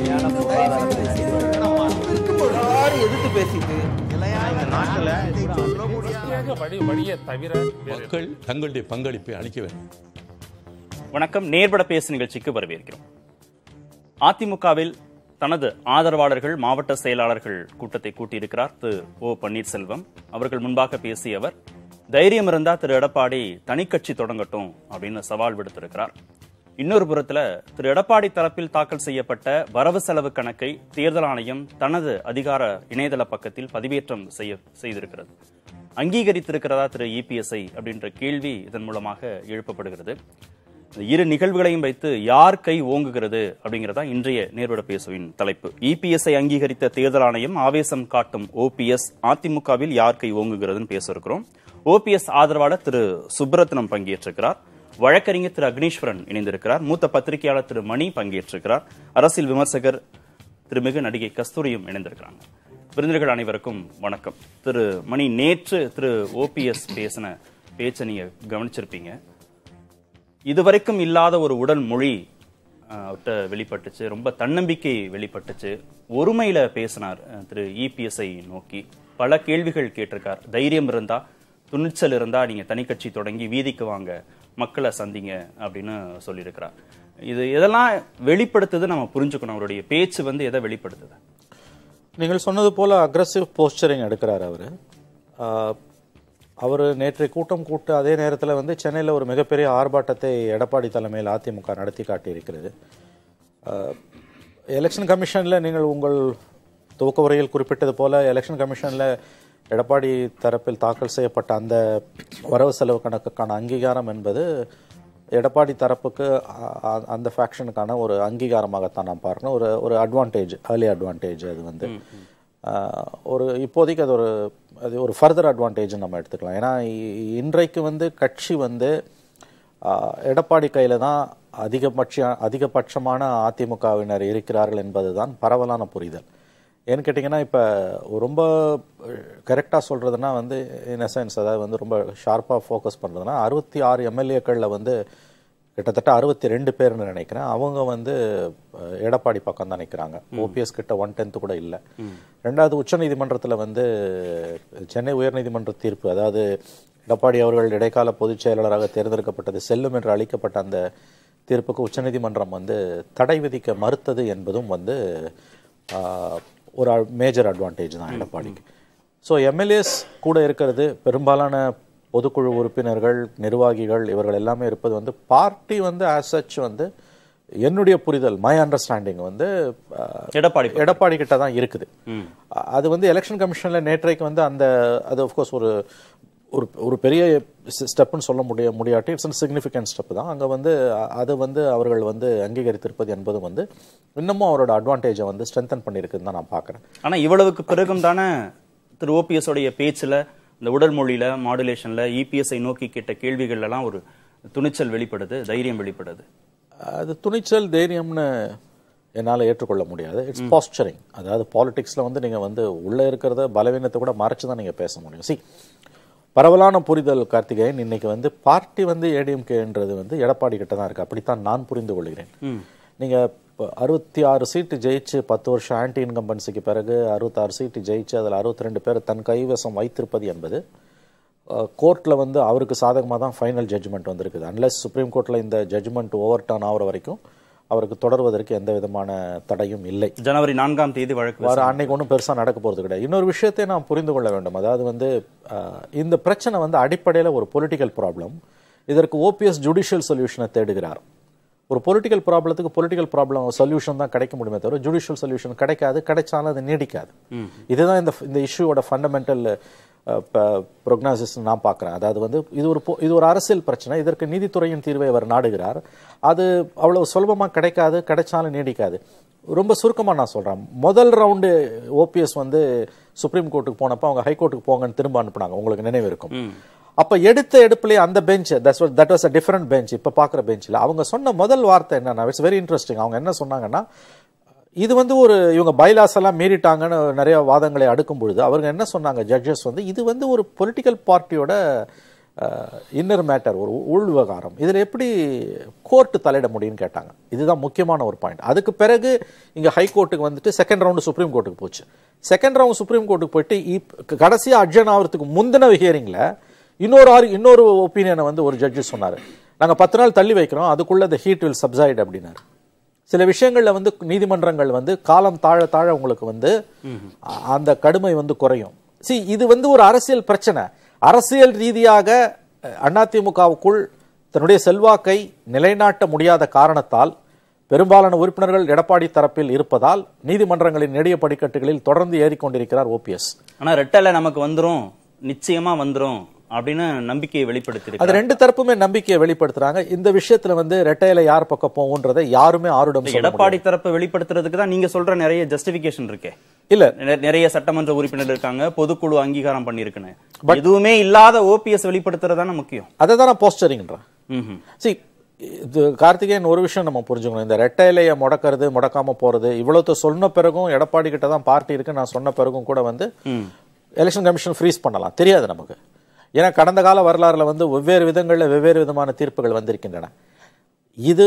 எல்லாரும் எதிர்த்து பேசிட்டு மக்கள் தங்களுடைய பங்களிப்பை அளிக்க வேண்டும். வணக்கம். நேர்பட பேசு நிகழ்ச்சிக்கு வரவேற்கிறோம். அதிமுகவில் தனது ஆதரவாளர்கள் மாவட்ட செயலாளர்கள் கூட்டத்தை கூட்டியிருக்கிறார் திரு ஓ பன்னீர்செல்வம். அவர்கள் முன்பாக பேசிய அவர் தைரியம் இருந்தா திரு எடப்பாடி தனிக்கட்சி தொடங்கட்டும் அப்படின்னு சவால் விடுத்திருக்கிறார். இன்னொரு புறத்துல திரு எடப்பாடி தரப்பில் தாக்கல் செய்யப்பட்ட வரவு செலவு கணக்கை தேர்தல் ஆணையம் தனது அதிகார இணையதள பக்கத்தில் பதிவேற்றம் செய்ய செய்திருக்கிறது. அங்கீகரித்திருக்கிறதா திரு இபிஎஸ்ஐ அப்படின்ற கேள்வி இதன் மூலமாக எழுப்பப்படுகிறது. இரு நிகழ்வுகளையும் வைத்து யார் கை ஓங்குகிறது அப்படிங்கிறதா இன்றைய நேர்விட பேசுவின் தலைப்பு. இபிஎஸ்ஐ அங்கீகரித்த தேர்தல் ஆணையம் ஆவேசம் காட்டும் ஓபிஎஸ் அதிமுகவில் யார் கை ஓங்குகிறதுன்னு பேச இருக்கிறோம் ஓபிஎஸ் ஆதரவாளர் திரு சுப்ரத்னம் பங்கேற்றிருக்கிறார். வழக்கறிஞர் திரு அக்னீஸ்வரன் இணைந்திருக்கிறார். மூத்த பத்திரிகையாளர் திரு மணி பங்கேற்றிருக்கிறார். அரசியல் விமர்சகர் திருமிகு நடிகை கஸ்தூரியும் இணைந்திருக்கிறாங்க. விருந்தினர்கள் அனைவருக்கும் வணக்கம். திரு மணி நேற்று திரு ஓபிஎஸ் பேசின பேச்சை நீங்க கவனிச்சிருப்பீங்க. இதுவரைக்கும் இல்லாத ஒரு உடல் மொழி அவர்கிட்ட வெளிப்பட்டுச்சு. ரொம்ப தன்னம்பிக்கை வெளிப்பட்டுச்சு. ஒருமையில பேசினார் திரு இபிஎஸ்ஐ நோக்கி. பல கேள்விகள் கேட்டிருக்கார். தைரியம் இருந்தா துணிச்சல் இருந்தா நீங்க தனிக்கட்சி தொடங்கி வீதிக்கு வாங்க மக்களை சந்திங்க அப்படின்னு சொல்லியிருக்கிறார். இது எதெல்லாம் வெளிப்படுத்துது நம்ம புரிஞ்சுக்கணும் அவருடைய பேச்சு வந்து எதை வெளிப்படுத்துது? நீங்கள் சொன்னது போல அக்ரஸிவ் போஸ்டரிங் எடுக்கிறார் அவர். அவர் நேற்று கூட்டம் கூட்டு அதே நேரத்தில் வந்து சென்னையில் ஒரு மிகப்பெரிய ஆர்ப்பாட்டத்தை எடப்பாடி தலைமையில் அதிமுக நடத்தி காட்டியிருக்கிறது. எலெக்ஷன் கமிஷனில் நீங்கள் உங்கள் துவக்க உரையில் குறிப்பிட்டது போல எலெக்ஷன் கமிஷனில் எடப்பாடி தரப்பில் தாக்கல் செய்யப்பட்ட அந்த வரவு செலவு கணக்குக்கான அங்கீகாரம் என்பது எடப்பாடி தரப்புக்கு அந்த ஃபேக்ஷனுக்கான ஒரு அங்கீகாரமாகத்தான் நான் பார்க்கணும். ஒரு ஒரு அட்வான்டேஜ் ஏர்லி அட்வான்டேஜ் அது வந்து. ஒரு இப்போதைக்கு அது ஒரு அது ஒரு ஃபர்தர் அட்வான்டேஜ் நம்ம எடுத்துக்கலாம். ஏன்னா இன்றைக்கு வந்து கட்சி வந்து எடப்பாடி கையில தான் அதிகபட்ச அதிகபட்சமான அதிமுகவினர் இருக்கிறார்கள் என்பதுதான் பரவலான புரிதல். ஏன்னு கேட்டிங்கன்னா இப்போ ரொம்ப கரெக்டாக சொல்கிறதுனா வந்து இன் சென்ஸ் அதாவது வந்து ரொம்ப ஷார்ப்பாக ஃபோக்கஸ் பண்ணுறதுனா அறுபத்தி ஆறு எம்எல்ஏக்களில் வந்து கிட்டத்தட்ட அறுபத்தி ரெண்டு பேர்னு நினைக்கிறேன். அவங்க வந்து எடப்பாடி பக்கம் தான் நிற்கிறாங்க ஓபிஎஸ் கிட்ட ஒன் டென்த் கூட இல்லை. ரெண்டாவது உச்சநீதிமன்றத்தில் வந்து சென்னை உயர்நீதிமன்ற தீர்ப்பு அதாவது எடப்பாடி அவர்கள் இடைக்கால பொதுச் செயலாளராக தேர்ந்தெடுக்கப்பட்டது செல்லும் என்று அளிக்கப்பட்ட அந்த தீர்ப்புக்கு உச்சநீதிமன்றம் வந்து தடை விதிக்க மறுத்தது என்பதும் வந்து ஒரு மேஜர் அட்வான்டேஜ் தான் எடப்பாடிக்கு ஸோ எம்எல்ஏஸ் கூட இருக்கிறது பெரும்பாலான பொதுக்குழு உறுப்பினர்கள் நிர்வாகிகள் இவர்கள் எல்லாமே இருப்பது வந்து பார்ட்டி வந்து ஆஸ் சச் வந்து என்னுடைய புரிதல் மை அண்டர்ஸ்டாண்டிங் வந்து எடப்பாடி எடப்பாடி கிட்ட தான் இருக்குது. அது வந்து எலெக்ஷன் கமிஷன்ல நேற்றைக்கு வந்து அந்த அது ஆஃப்கோர்ஸ் ஒரு ஒரு ஒரு பெரிய ஸ்டெப்னு சொல்ல முடிய முடியாட்டி இட்ஸ் சிக்னிஃபிகன்ட் ஸ்டெப் தான். அங்கே வந்து அது வந்து அவர்கள் வந்து அங்கீகரித்திருப்பது என்பது வந்து இன்னமும் அவரோட அட்வான்டேஜை வந்து ஸ்ட்ரென்தன் பண்ணியிருக்குன்னு தான் நான் பார்க்குறேன் ஆனா இவ்வளவுக்கு பிறகும் தானே திரு ஓபிஎஸ் உடைய பேச்சுல இந்த உடல் மொழியில மாடுலேஷன்ல இபிஎஸ்ஐ நோக்கி கேட்ட கேள்விகள் எல்லாம் ஒரு துணிச்சல் வெளிப்படுது தைரியம் வெளிப்படுது. அது துணிச்சல் தைரியம்னு என்னால் ஏற்றுக்கொள்ள முடியாது. இட்ஸ் பாஸ்டரிங் அதாவது பாலிடிக்ஸில் வந்து நீங்கள் வந்து உள்ளே இருக்கிறத பலவீனத்தை கூட மறைச்சு தான் நீங்கள் பேச முடியும். சி பரவலான புரிதல் கார்த்திகேயன் இன்னைக்கு வந்து பார்ட்டி வந்து ஏடிஎம்கேன்றது வந்து எடப்பாடி கிட்ட தான் இருக்கு. அப்படித்தான் நான் புரிந்து கொள்கிறேன். நீங்க அறுபத்தி ஆறு சீட்டு ஜெயிச்சு பத்து வருஷம் ஆன்டி இன்கம்பன்சிக்கு பிறகு அறுபத்தாறு சீட்டு ஜெயிச்சு அதில் அறுபத்தி ரெண்டு பேர் தன் கைவசம் வைத்திருப்பது என்பது கோர்ட்டில் வந்து அவருக்கு சாதகமாக தான் ஃபைனல் ஜட்ஜ்மெண்ட் வந்திருக்குது. அன்லெஸ் சுப்ரீம் கோர்ட்டில் இந்த ஜட்ஜ்மெண்ட் ஓவர் டர்ன் ஆகிற வரைக்கும் அவருக்கு தொடர்வதற்கு எந்த விதமான தடையும் இல்லை. ஜனவரி நான்காம் தேதி வழக்கு வர அன்னைக்கு ஒன்றும் பெருசா நடக்க போறது கிடையாது. இன்னொரு விஷயத்தை நாம் புரிந்து கொள்ள வேண்டும். அதாவது வந்து இந்த பிரச்சனை வந்து அடிப்படையில் ஒரு பொலிட்டிக்கல் ப்ராப்ளம் இதற்கு ஓபிஎஸ் ஜுடிஷியல் சொல்யூஷனை தேடுகிறார். ஒரு பொலிட்டிக்கல் ப்ராப்ளத்துக்கு பொலிட்டிக்கல் ப்ராப்ளம் சொல்யூஷன் தான் கிடைக்க முடியுமே தவிர ஜுடிஷியல் சொல்யூஷன் கிடைக்காது கிடைச்சாலும் அது நீடிக்காது. இதுதான் இந்த இந்த இஷ்யூவோட ஃபண்டமெண்டல் ப்ரொக்னாசிஸ் நான் பார்க்குறேன். அதாவது வந்து இது ஒரு இது ஒரு அரசியல் பிரச்சனை. இதற்கு நீதித்துறையின் தீர்வை அவர் நாடுகிறார். அது அவ்வளவு சுலபமாக கிடைக்காது கிடைச்சாலும் நீடிக்காது. ரொம்ப சுருக்கமாக நான் சொல்கிறேன் முதல் ரவுண்டு ஓபிஎஸ் வந்து சுப்ரீம் கோர்ட்டுக்கு போனப்போ அவங்க ஹைகோர்ட்டுக்கு போங்கன்னு திரும்ப அனுப்புனாங்க. உங்களுக்கு நினைவு இருக்கும். அப்ப எடுத்த எடுப்புலயே அந்த bench that was a different bench இப்ப பாக்குற பெஞ்ச்ல அவங்க சொன்ன முதல் வார்த்தை என்னன்னா இட்ஸ் வெரி இன்ட்ரெஸ்டிங் அவங்க என்ன சொன்னாங்கன்னா இது வந்து ஒரு இவங்க பைலாஸ் எல்லாம் மீறிட்டாங்கன்னு நிறைய வாதங்களை அடுக்கும் பொழுது அவங்க என்ன சொன்னாங்க ஜட்ஜஸ் வந்து இது வந்து ஒரு பொலிட்டிக்கல் பார்ட்டியோட இன்னர் மேட்டர் ஒரு உள் விவகாரம் இதில் எப்படி கோர்ட்டு தலையிட முடியும்னு கேட்டாங்க. இதுதான் முக்கியமான ஒரு பாயிண்ட் அதுக்கு பிறகு இங்கே ஹைகோர்ட்டுக்கு வந்துட்டு செகண்ட் ரவுண்டு சுப்ரீம் கோர்ட்டுக்கு போச்சு. செகண்ட் ரவுண்ட் சுப்ரீம் கோர்ட்டுக்கு போயிட்டு இப் கடைசியாக அட்ஜன் ஆகிறதுக்கு முந்தின ஹியரிங்கில் இன்னொரு ஆறு இன்னொரு ஒப்பீனியனை வந்து ஒரு ஜட்ஜு சொன்னார். நாங்கள் பத்து நாள் தள்ளி வைக்கிறோம் அதுக்குள்ளே the ஹீட் வில் சப்சைட் அப்படின்னாரு. சில விஷயங்களில் வந்து நீதிமன்றங்கள் வந்து காலம் தாழ தாழ உங்களுக்கு வந்து அந்த கடுமை வந்து குறையும். சி இது வந்து ஒரு அரசியல் பிரச்சனை. அரசியல் ரீதியாக அதிமுகவுக்குள் தன்னுடைய செல்வாக்கை நிலைநாட்ட முடியாத காரணத்தால் பெரும்பாலான உறுப்பினர்கள் எடப்பாடி தரப்பில் இருப்பதால் நீதிமன்றங்களின் நெடிய படிக்கட்டுகளில் தொடர்ந்து ஏறிக்கொண்டிருக்கிறார் ஓபிஎஸ் ஆனால் ரெட்டலை நமக்கு வந்துடும் நிச்சயமா வந்துடும் அப்படின்னு நம்பிக்கையை வெளிப்படுத்தி அது ரெண்டு தரப்புமே நம்பிக்கையை வெளிப்படுத்துறாங்க. இந்த விஷயத்துல வந்து ரெட்டையில யார் பக்கம் போகுன்றதை யாருமே ஆருடம் எடப்பாடி தரப்பை வெளிப்படுத்துறதுக்கு தான் நீங்க சொல்ற நிறைய ஜஸ்டிபிகேஷன் இருக்கே. இல்ல. நிற- நிறைய சட்டமன்ற உறுப்பினர் இருக்காங்க. பொதுக்குழு அங்கீகாரம் பண்ணிருக்குன்னு எதுவுமே இல்லாத ஓபிஎஸ் வெளிப்படுத்துறது தானே முக்கியம். அதை தான் நான் போஸ்டரிங்ன்றேன் ம்ஹும். சி இது கார்த்திகேயன் ஒரு விஷயம் நம்ம புரிஞ்சுக்கணும். இந்த ரெட்டை இலையை முடக்கிறது முடக்காம போறது இவ்வளவு சொன்ன பிறகும் எடப்பாடி கிட்ட தான் பார்ட்டி இருக்கு நான் சொன்ன பிறகும் கூட வந்து எலெக்ஷன் கமிஷன் ஃப்ரீஸ் பண்ணலாம். தெரியாது நமக்கு. ஏன்னா கடந்த கால வரலாறுல வந்து வெவ்வேறு விதங்களில் வெவ்வேறு விதமான தீர்ப்புகள் வந்திருக்கின்றன. இது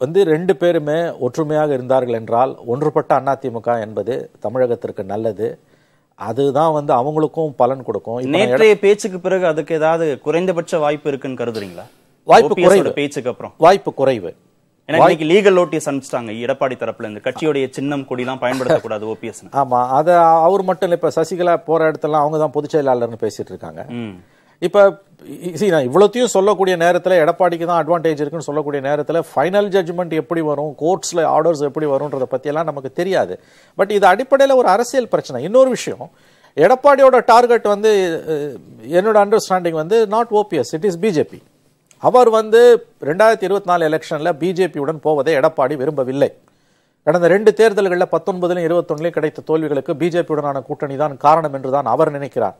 வந்து ரெண்டு பேருமே ஒற்றுமையாக இருந்தார்கள் என்றால் ஒன்றுபட்ட அதிமுக என்பது தமிழகத்திற்கு நல்லது. அதுதான் வந்து அவங்களுக்கும் பலன் கொடுக்கும். நேற்றைய பேச்சுக்கு பிறகு அதுக்கு ஏதாவது குறைந்தபட்ச வாய்ப்பு இருக்குன்னு கருதுறீங்களா? வாய்ப்பு குறைவு. பேச்சுக்கு அப்புறம். வாய்ப்பு குறைவு. இன்னைக்கு லீகல் நோட்டீஸ் அனுப்பிச்சிட்டாங்க எடப்பாடி தரப்புல இருந்து. கட்சியுடைய சின்னம் கொடிலாம் பயன்படுத்தக்கூடாது ஓபிஎஸ் ஆமா அத அவர் மட்டும் இல்ல இப்ப சசிகலா போற இடத்துல அவங்க தான் பொதுச் செயலாளர்னு பேசிட்டு இருக்காங்க. இப்போ இ- நான் இவ்வளோத்தையும் சொல்லக்கூடிய நேரத்தில் எடப்பாடிக்கு தான் அட்வான்டேஜ் இருக்குன்னு சொல்லக்கூடிய நேரத்தில் ஃபைனல் ஜட்ஜ்மெண்ட் எப்படி வரும் கோர்ட்ஸில் ஆர்டர்ஸ் எப்படி வரும்ன்றதை பற்றியெல்லாம் நமக்கு தெரியாது. பட் இது அடிப்படையில் ஒரு அரசியல் பிரச்சனை. இன்னொரு விஷயம் எடப்பாடியோட டார்கெட் வந்து என்னோட அண்டர்ஸ்டாண்டிங் வந்து not OPS it is BJP அவர் வந்து ரெண்டாயிரத்தி இருபத்தி நாலு எலெக்ஷனில் பிஜேபியுடன் போவதை எடப்பாடி விரும்பவில்லை. கடந்த ரெண்டு தேர்தல்களில் பத்தொன்பதுலையும் இருபத்தொன்னுலையும் கிடைத்த தோல்விகளுக்கு பிஜேபியுடனான கூட்டணி தான் காரணம் என்று தான் அவர் நினைக்கிறார்.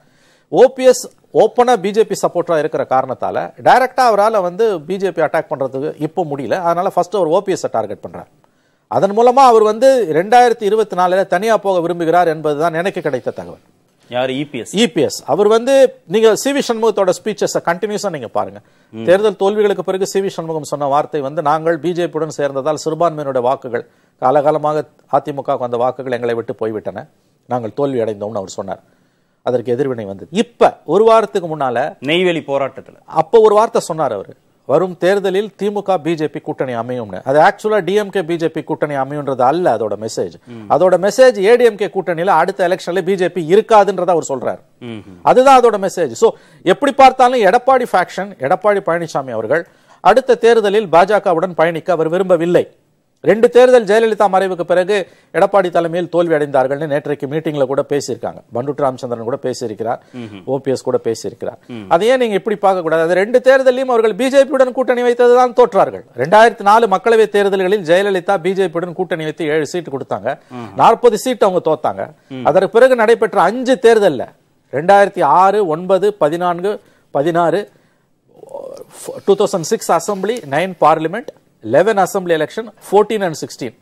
ஓபிஎஸ் ஓப்பனா பிஜேபி சப்போர்ட்டரா இருக்கிற காரணத்தால டைரக்டா அவரால வந்து பிஜேபி அட்டாக் பண்றதுக்கு இப்போ முடியல. அதனால ஃபர்ஸ்ட் அவர் ஓபிஎஸ் டார்கெட் பண்றார். அதன் மூலமா அவர் வந்து ரெண்டாயிரத்தி இருபத்தி நாலுல தனியா போக விரும்புகிறார் என்பதுதான் எனக்கு கிடைத்த தகவல். யார்? இபிஎஸ் இபிஎஸ் அவர் வந்து நீங்க சி வி சண்முகத்தோட ஸ்பீச்சஸ் கண்டினியூஸா நீங்க பாருங்க. தேர்தல் தோல்விகளுக்கு பிறகு சி வி சண்முகம் சொன்ன வார்த்தை வந்து நாங்கள் பிஜேபியுடன் சேர்ந்ததால் சிறுபான்மையினுடைய வாக்குகள் காலகாலமாக அதிமுக அந்த வாக்குகள் எங்களை விட்டு போய்விட்டன. நாங்கள் தோல்வி அடைந்தோம்னு அவர் சொன்னார். அதற்கு எதிர்வினை வந்தது. இப்ப ஒரு வாரத்துக்கு முன்னால நெய்வேலி போராட்டத்துல. அப்ப ஒரு வார்த்தை சொன்னார் அவர். வரும் தேர்தலில் திமுக பிஜேபி கூட்டணி அமையும்னு. அது ஆக்சுவலா டிஎம்கே பிஜேபி கூட்டணி அமையும்ன்றது அல்ல அதோட மெசேஜ் அதோட மெசேஜ் ஏடிஎம்கே கூட்டணியில அடுத்த எலெக்ஷன்ல பிஜேபி இருக்காதுன்றத அவர் சொல்றாரு. அதுதான் அதோட மெசேஜ் சோ எப்படி பார்த்தாலும் எடப்பாடி ஃபேக்ஷன் எடப்பாடி பழனிசாமி அவர்கள் அடுத்த தேர்தலில் பாஜகவுடன் பயணிக்க அவர் விரும்பவில்லை. ரெண்டு தேர்தல் ஜெயலலிதா மறைவுக்கு பிறகு எடப்பாடி தலைமையில் தோல்வி அடைந்தார்கள்னு நேற்றைக்கு மீட்டிங்ல கூட பேசியிருக்காங்க. பண்டுட்டு ராமச்சந்திரன் கூட பேசியிருக்கிறார். ஓபிஎஸ் கூட பேசியிருக்கிறார். அதை ஏன் நீங்க இப்படி பார்க்க கூடாது? அது ரெண்டு தேர்தலையும் அவர்கள் பிஜேபியுடன் கூட்டணி வைத்ததுதான் தோற்றார்கள். ரெண்டாயிரத்தி நாலு மக்களவை தேர்தல்களில் ஜெயலலிதா பிஜேபியுடன் கூட்டணி வைத்து ஏழு சீட் கொடுத்தாங்க. நாற்பது சீட் அவங்க தோத்தாங்க. அதற்கு பிறகு நடைபெற்ற அஞ்சு தேர்தல்ல ரெண்டாயிரத்தி ஆறு ஒன்பது பதினான்கு பதினாறு two thousand six assembly nine parliament eleven assembly election fourteen and sixteen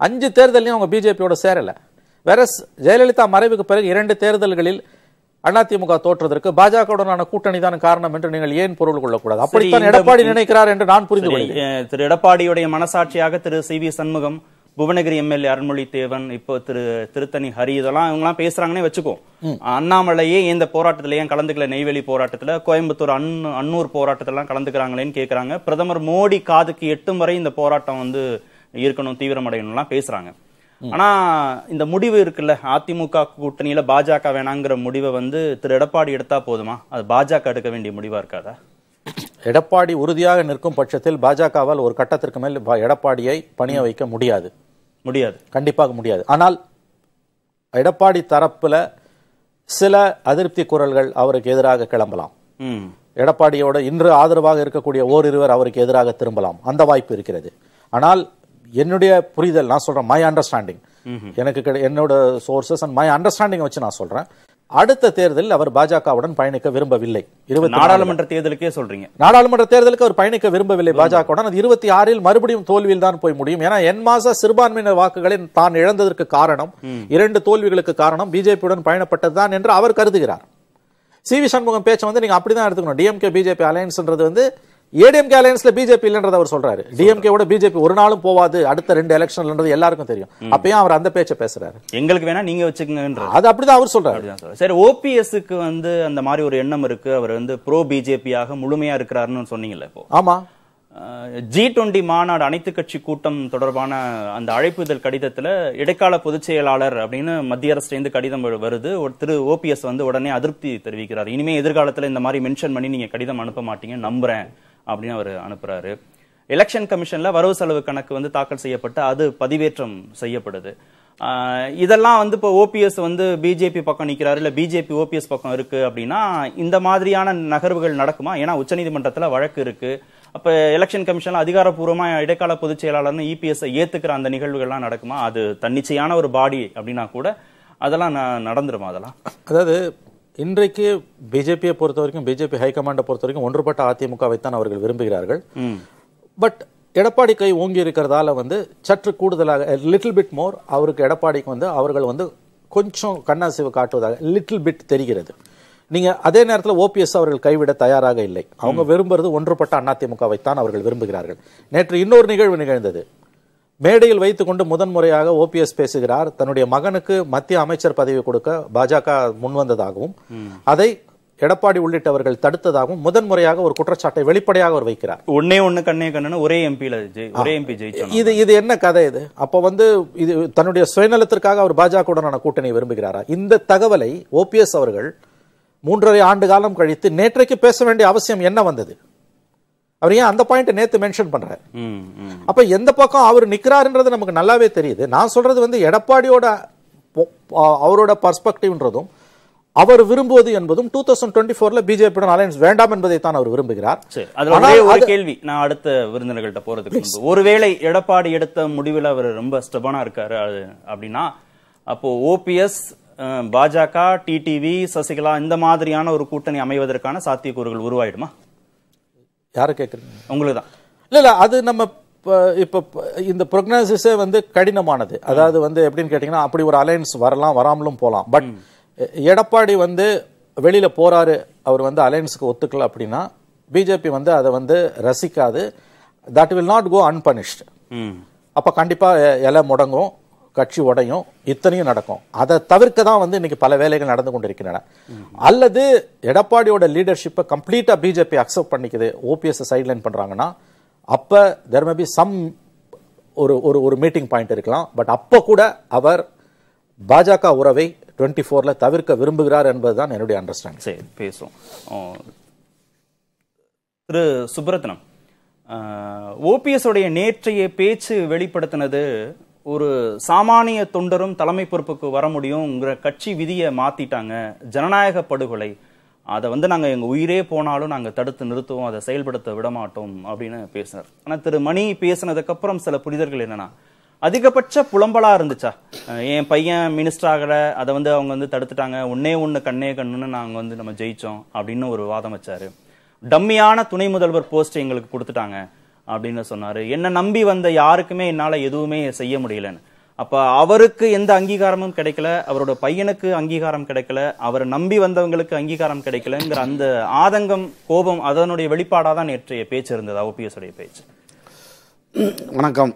அஞ்சு தேர்தலையும் அவங்க பிஜேபியோட சேரல. வேற ஜெயலலிதா மறைவுக்கு பிறகு இரண்டு தேர்தல்களில் அதிமுக தோற்றதற்கு பாஜகவுடனான கூட்டணி தான் காரணம் என்று நீங்கள் ஏன் பொருள் கொள்ளக்கூடாது? அப்படித்தான் எடப்பாடி நினைக்கிறார் என்று நான் புரிந்து கொள்கிறேன். திரு எடப்பாடியுடைய மனசாட்சியாக Thiru C V Shanmugam Bhuvanagiri MLA Arulmozhi Thevan இப்போ திரு திருத்தணி ஹரி இதெல்லாம் இவங்கலாம் பேசுறாங்கன்னே வச்சுக்கோ. அண்ணாமலையே இந்த போராட்டத்துல ஏன் கலந்துக்கல? நெய்வேலி போராட்டத்துல கோயம்புத்தூர் அன்னு அன்னூர் போராட்டத்துல எல்லாம் கலந்துக்கிறாங்களேன்னு கேக்குறாங்க. பிரதமர் மோடி காதுக்கு எட்டும் வரை இந்த போராட்டம் வந்து இருக்கணும் தீவிரமடையணும்லாம் பேசுறாங்க. ஆனா இந்த முடிவு இருக்குல்ல அதிமுக கூட்டணியில பாஜக வேணாங்கிற முடிவை வந்து திரு எடப்பாடி எடுத்தா போதுமா? அது பாஜக எடுக்க வேண்டிய முடிவா இருக்காதா? எடப்பாடி உறுதியாக நிற்கும் பட்சத்தில் பாஜகவால் ஒரு கட்டத்திற்கு மேல் எடப்பாடியை பணிய வைக்க முடியாது. முடியாது. கண்டிப்பாக முடியாது. ஆனால் எடப்பாடி தரப்புல சில அதிருப்தி குரல்கள் அவருக்கு எதிராக கிளம்பலாம். எடப்பாடியோட இன்று ஆதரவாக இருக்கக்கூடிய ஓரிருவர் அவருக்கு எதிராக திரும்பலாம். அந்த வாய்ப்பு இருக்கிறது. ஆனால் என்னுடைய புரிதல் நான் சொல்றேன் மை அண்டர்ஸ்டாண்டிங் எனக்கு என்னோட சோர்சஸ் அண்ட் மை அண்டர்ஸ்டாண்டிங் வச்சு நான் சொல்றேன். அடுத்த தேர்தலில் அவர் பாஜகவுடன் பயணிக்க விரும்பவில்லை. இருபத்தி நாடாளுமன்ற தேர்தலுக்கே சொல்றீங்க. நாடாளுமன்ற தேர்தலுக்கு அவர் பயணிக்க விரும்பவில்லை பாஜகவுடன். அது இருபத்தி ஆறில் மறுபடியும் தோல்வியில் தான் போய் முடியும். ஏன்னா என் மாச சிறுபான்மையினர் வாக்குகளை தான் இழந்ததற்கு காரணம் இரண்டு தோல்விகளுக்கு காரணம் பிஜேபியுடன் பயணப்பட்டதுதான் என்று அவர் கருதுகிறார். சி வி சண்முகம் பேச்சை வந்து நீங்க அப்படிதான் எடுத்துக்கணும். டிஎம்கே பிஜேபி அலையன்ஸ்ன்றது வந்து ஏடிஎம்கே அலையன்ஸ்ல பிஜேபி இல்லைன்றத அவர் சொல்றாரு. டிஎம்கே விட பிஜேபி ஒரு நாளும் போவாது அடுத்த ரெண்டு எலெக்ஷன்ன்றது எல்லாருக்கும் தெரியும். அப்பயும் அவர் அந்த பேச்சை பேசுறாரு. எங்களுக்கு வேணா நீங்க வச்சுக்கங்கன்ற அது அப்படிதான் அவர் சொல்றாரு. சரி ஓபிஎஸ்க்கு வந்து அந்த மாதிரி ஒரு எண்ணம் இருக்கு. அவர் வந்து ப்ரோ பிஜேபியாக முழுமையா இருக்கிறாருன்னு சொன்னீங்கல்ல இப்போ. ஆமா. ஜி டுவெண்டி மாநாடு அனைத்து கட்சி கூட்டம் தொடர்பான அந்த அழைப்புதல் கடிதத்துல இடைக்கால பொதுச் செயலாளர் அப்படின்னு மத்திய அரசுலேருந்து கடிதம் வரு- வருது. ஒரு திரு ஓபிஎஸ் வந்து உடனே அதிருப்தி தெரிவிக்கிறார். இனிமே எதிர்காலத்துல இந்த மாதிரி மென்ஷன் பண்ணி நீங்க கடிதம் அனுப்ப மாட்டீங்க நம்புறேன். அப்படின்னு அவர் அனுப்புறாரு. எலெக்ஷன் கமிஷன்ல வரவு செலவு கணக்கு வந்து தாக்கல் செய்யப்பட்டு அது பதிவேற்றம் செய்யப்படுது. இதெல்லாம் வந்து இப்போ ஓபிஎஸ் வந்து பிஜேபி பக்கம் நிற்கிறாரு இல்லை பிஜேபி ஓபிஎஸ் பக்கம் இருக்கு அப்படின்னா இந்த மாதிரியான நகர்வுகள் நடக்குமா? ஏன்னா உச்சநீதிமன்றத்தில் வழக்கு இருக்கு. அப்போ எலெக்ஷன் கமிஷன்ல அதிகாரப்பூர்வமாக இடைக்கால பொதுச் செயலாளர்னு இபிஎஸ் ஏத்துக்கிற அந்த நிகழ்வுகள்லாம் நடக்குமா? அது தன்னிச்சையான ஒரு பாடி அப்படின்னா கூட அதெல்லாம் நடந்துருமா அதெல்லாம்? அதாவது இன்றைக்கு பிஜேபியை பொறுத்த வரைக்கும் பிஜேபி ஹைகமாண்டை பொறுத்த வரைக்கும் ஒன்றுபட்ட அதிமுகவைத்தான் அவர்கள் விரும்புகிறார்கள். பட் எடப்பாடி கை ஓங்கி இருக்கிறதால வந்து சற்று கூடுதலாக லிட்டில் பிட் மோர் அவருக்கு எடப்பாடிக்கு வந்து அவர்கள் வந்து கொஞ்சம் கண்ணாசிவு காட்டுவதாக லிட்டில் பிட் தெரிகிறது. நீங்க அதே நேரத்தில் ஓபிஎஸ் அவர்கள் கைவிட தயாராக இல்லை. அவங்க விரும்புறது ஒன்றுபட்ட அதிமுகவைத்தான் அவர்கள் விரும்புகிறார்கள். நேற்று இன்னொரு நிகழ்வு நிகழ்ந்தது. மேடையில் வைத்துக்கொண்டு முதன்முறையாக ஓபிஎஸ் பேசுகிறார். தன்னுடைய மகனுக்கு மத்திய அமைச்சர் பதவி கொடுக்க பாஜக முன்வந்ததாகவும் அதை எடப்பாடி உள்ளிட்டவர்கள் தடுத்ததாகவும் முதன்முறையாக ஒரு குற்றச்சாட்டை வெளிப்படையாக அவர் வைக்கிறார். ஒன்னே ஒண்ணு கண்ணே கண்ணுன்னு ஒரே எம்பில ஒரே எம்பி ஜெயிச்சோம் இது இது என்ன கதை இது? அப்ப வந்து இது தன்னுடைய சுயநலத்திற்காக அவர் பாஜகவுடனான கூட்டணியை விரும்புகிறாரா? இந்த தகவலை ஓபிஎஸ் அவர்கள் மூன்றரை ஆண்டு காலம் கழித்து நேற்றைக்கு பேச வேண்டிய அவசியம் என்ன வந்தது? அவர் ஏன் அந்த பாயிண்ட் நேத்து மென்ஷன் பண்றாரு. அப்ப எந்த பக்கம் அவர் நிக்கிறாருன்றது நமக்கு நல்லாவே தெரியுது. நான் சொல்றது வந்து எடப்பாடியோட அவரோட பர்ஸ்பெக்டிவ்ன்றதும் அவர் விரும்புவது என்பதும் டூ தௌசண்ட் டுவெண்ட்டி ஃபோர்ல பிஜேபியுடன் அலையன்ஸ் வேண்டாம் என்பதை தான் அவர் விரும்புகிறார். ஆனால் ஒரே கேள்வி. நான் அடுத்த விருந்தினர்கள்ட்ட போறதுக்கு முன்பு. ஒருவேளை எடப்பாடி எடுத்த முடிவுல அவர் ரொம்ப ஸ்டெபனா இருக்காரு அப்படின்னா அப்போ ஓபிஎஸ் பாஜக டிடிவி சசிகலா இந்த மாதிரியான ஒரு கூட்டணி அமைவதற்கான சாத்தியக்கூறுகள் உருவாயிடுமா? யாரை கேட்குறீங்க? உங்களுக்கு தான் இல்ல இல்ல அது நம்ம இப்ப ப- இந்த ப்ரொக்னாசிஸே வந்து கடினமானது. அதாவது வந்து எப்படின்னு கேட்டீங்கன்னா அப்படி ஒரு அலையன்ஸ் வரலாம் வராமலும் போலாம். பட் எடப்பாடி வந்து வெளியில போறாரு அவர் வந்து அலையன்ஸுக்கு ஒத்துக்கல அப்படின்னா பிஜேபி வந்து அதை வந்து ரசிக்காது. That will not go unpunished அப்ப கண்டிப்பா எ- இலை முடங்கும். கட்சி உடையும் இத்தனையும் நடக்கும். அதை தவிர்க்க தான் வந்து இன்னைக்கு பல வேலைகள் நடந்து கொண்டிருக்கின்றன. அல்லது எடப்பாடியோட லீடர்ஷிப்பை கம்ப்ளீட்டா பிஜேபி அக்செப்ட் பண்ணிக்குது ஓபிஎஸ் சைட்லைன் பண்றாங்கன்னா அப்ப தெர் மே பி சம் ஒரு ஒரு ஒரு மீட்டிங் பாயிண்ட் இருக்கலாம். பட் அப்போ கூட அவர் பாஜக உறவை டுவெண்ட்டி ஃபோரில் தவிர்க்க விரும்புகிறார் என்பது தான் என்னுடைய அண்டர்ஸ்டாண்டிங் சரி பேசும் திரு சுப்ரத்னம் ஓபிஎஸ் உடைய நேற்றைய பேச்சு வெளிப்படுத்தினது ஒரு சாமானிய தொண்டரும் தலைமை பொறுப்புக்கு வர முடியுங்கிற கட்சி விதியை மாத்திட்டாங்க. ஜனநாயக படுகொலை. அதை வந்து நாங்கள் எங்கள் உயிரே போனாலும் நாங்கள் தடுத்து நிறுத்துவோம் அதை செயல்படுத்த விட மாட்டோம் அப்படின்னு பேசினார் ஆனால் திரு மணி பேசினதுக்கப்புறம் சில புரிதல்கள் என்னென்னா அதிகபட்ச புலம்பலாக இருந்துச்சா? என் பையன் மினிஸ்டர் ஆகலை அதை வந்து அவங்க வந்து தடுத்துட்டாங்க ஒன்னே ஒன்று கண்ணே கண்ணுன்னு நாங்கள் வந்து நம்ம ஜெயித்தோம் அப்படின்னு ஒரு வாதம் வச்சார். டம்மியான துணை முதல்வர் போஸ்ட் எங்களுக்கு கொடுத்துட்டாங்க. அப்படின்னு சொன்னாரு. என்ன நம்பி வந்த யாருக்குமே என்னால எதுவுமே செய்ய முடியலன்னு. அப்ப அவருக்கு எந்த அங்கீகாரமும் கிடைக்கல அவரோட பையனுக்கு அங்கீகாரம் கிடைக்கல அவரை நம்பி வந்தவங்களுக்கு அங்கீகாரம் கிடைக்கலங்கிற அந்த ஆதங்கம் கோபம் அதனுடைய வெளிப்பாடாக தான் நேற்றைய பேச்சு இருந்தது ஓபிஎஸ் உடைய பேச்சு. வணக்கம்.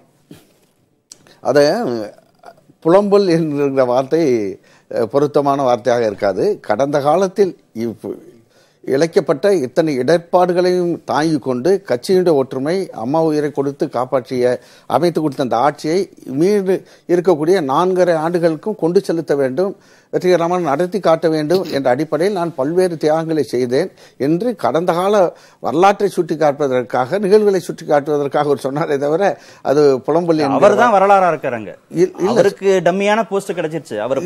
அதை புலம்பல் என்கிற வார்த்தை பொருத்தமான வார்த்தையாக இருக்காது. கடந்த காலத்தில் இவ்- இழைக்கப்பட்ட இத்தனை இடர்பாடுகளையும் தாங்கி கொண்டு கட்சியினுடைய ஒற்றுமை அம்மா உயிரை கொடுத்து காப்பாற்றிய அமைத்து கொடுத்த அந்த ஆட்சியை மீண்டு இருக்கக்கூடிய நான்கரை ஆண்டுகளுக்கும் கொண்டு செலுத்த வேண்டும். வெற்றிகரமாக நடத்தி காட்ட வேண்டும் என்ற அடிப்படையில் நான் பல்வேறு தியாகங்களை செய்தேன் என்று கடந்த கால வரலாற்றை சுட்டி காட்டுவதற்காக நிகழ்வுகளை சுட்டி காட்டுவதற்காக அவர் சொன்னாரே தவிர அது புலம்பல் என்கிற அவர் தான் வரலாறா இல்ல. அவருக்கு டம்மியான போஸ்ட் கிடைச்சிருச்சு. அவர்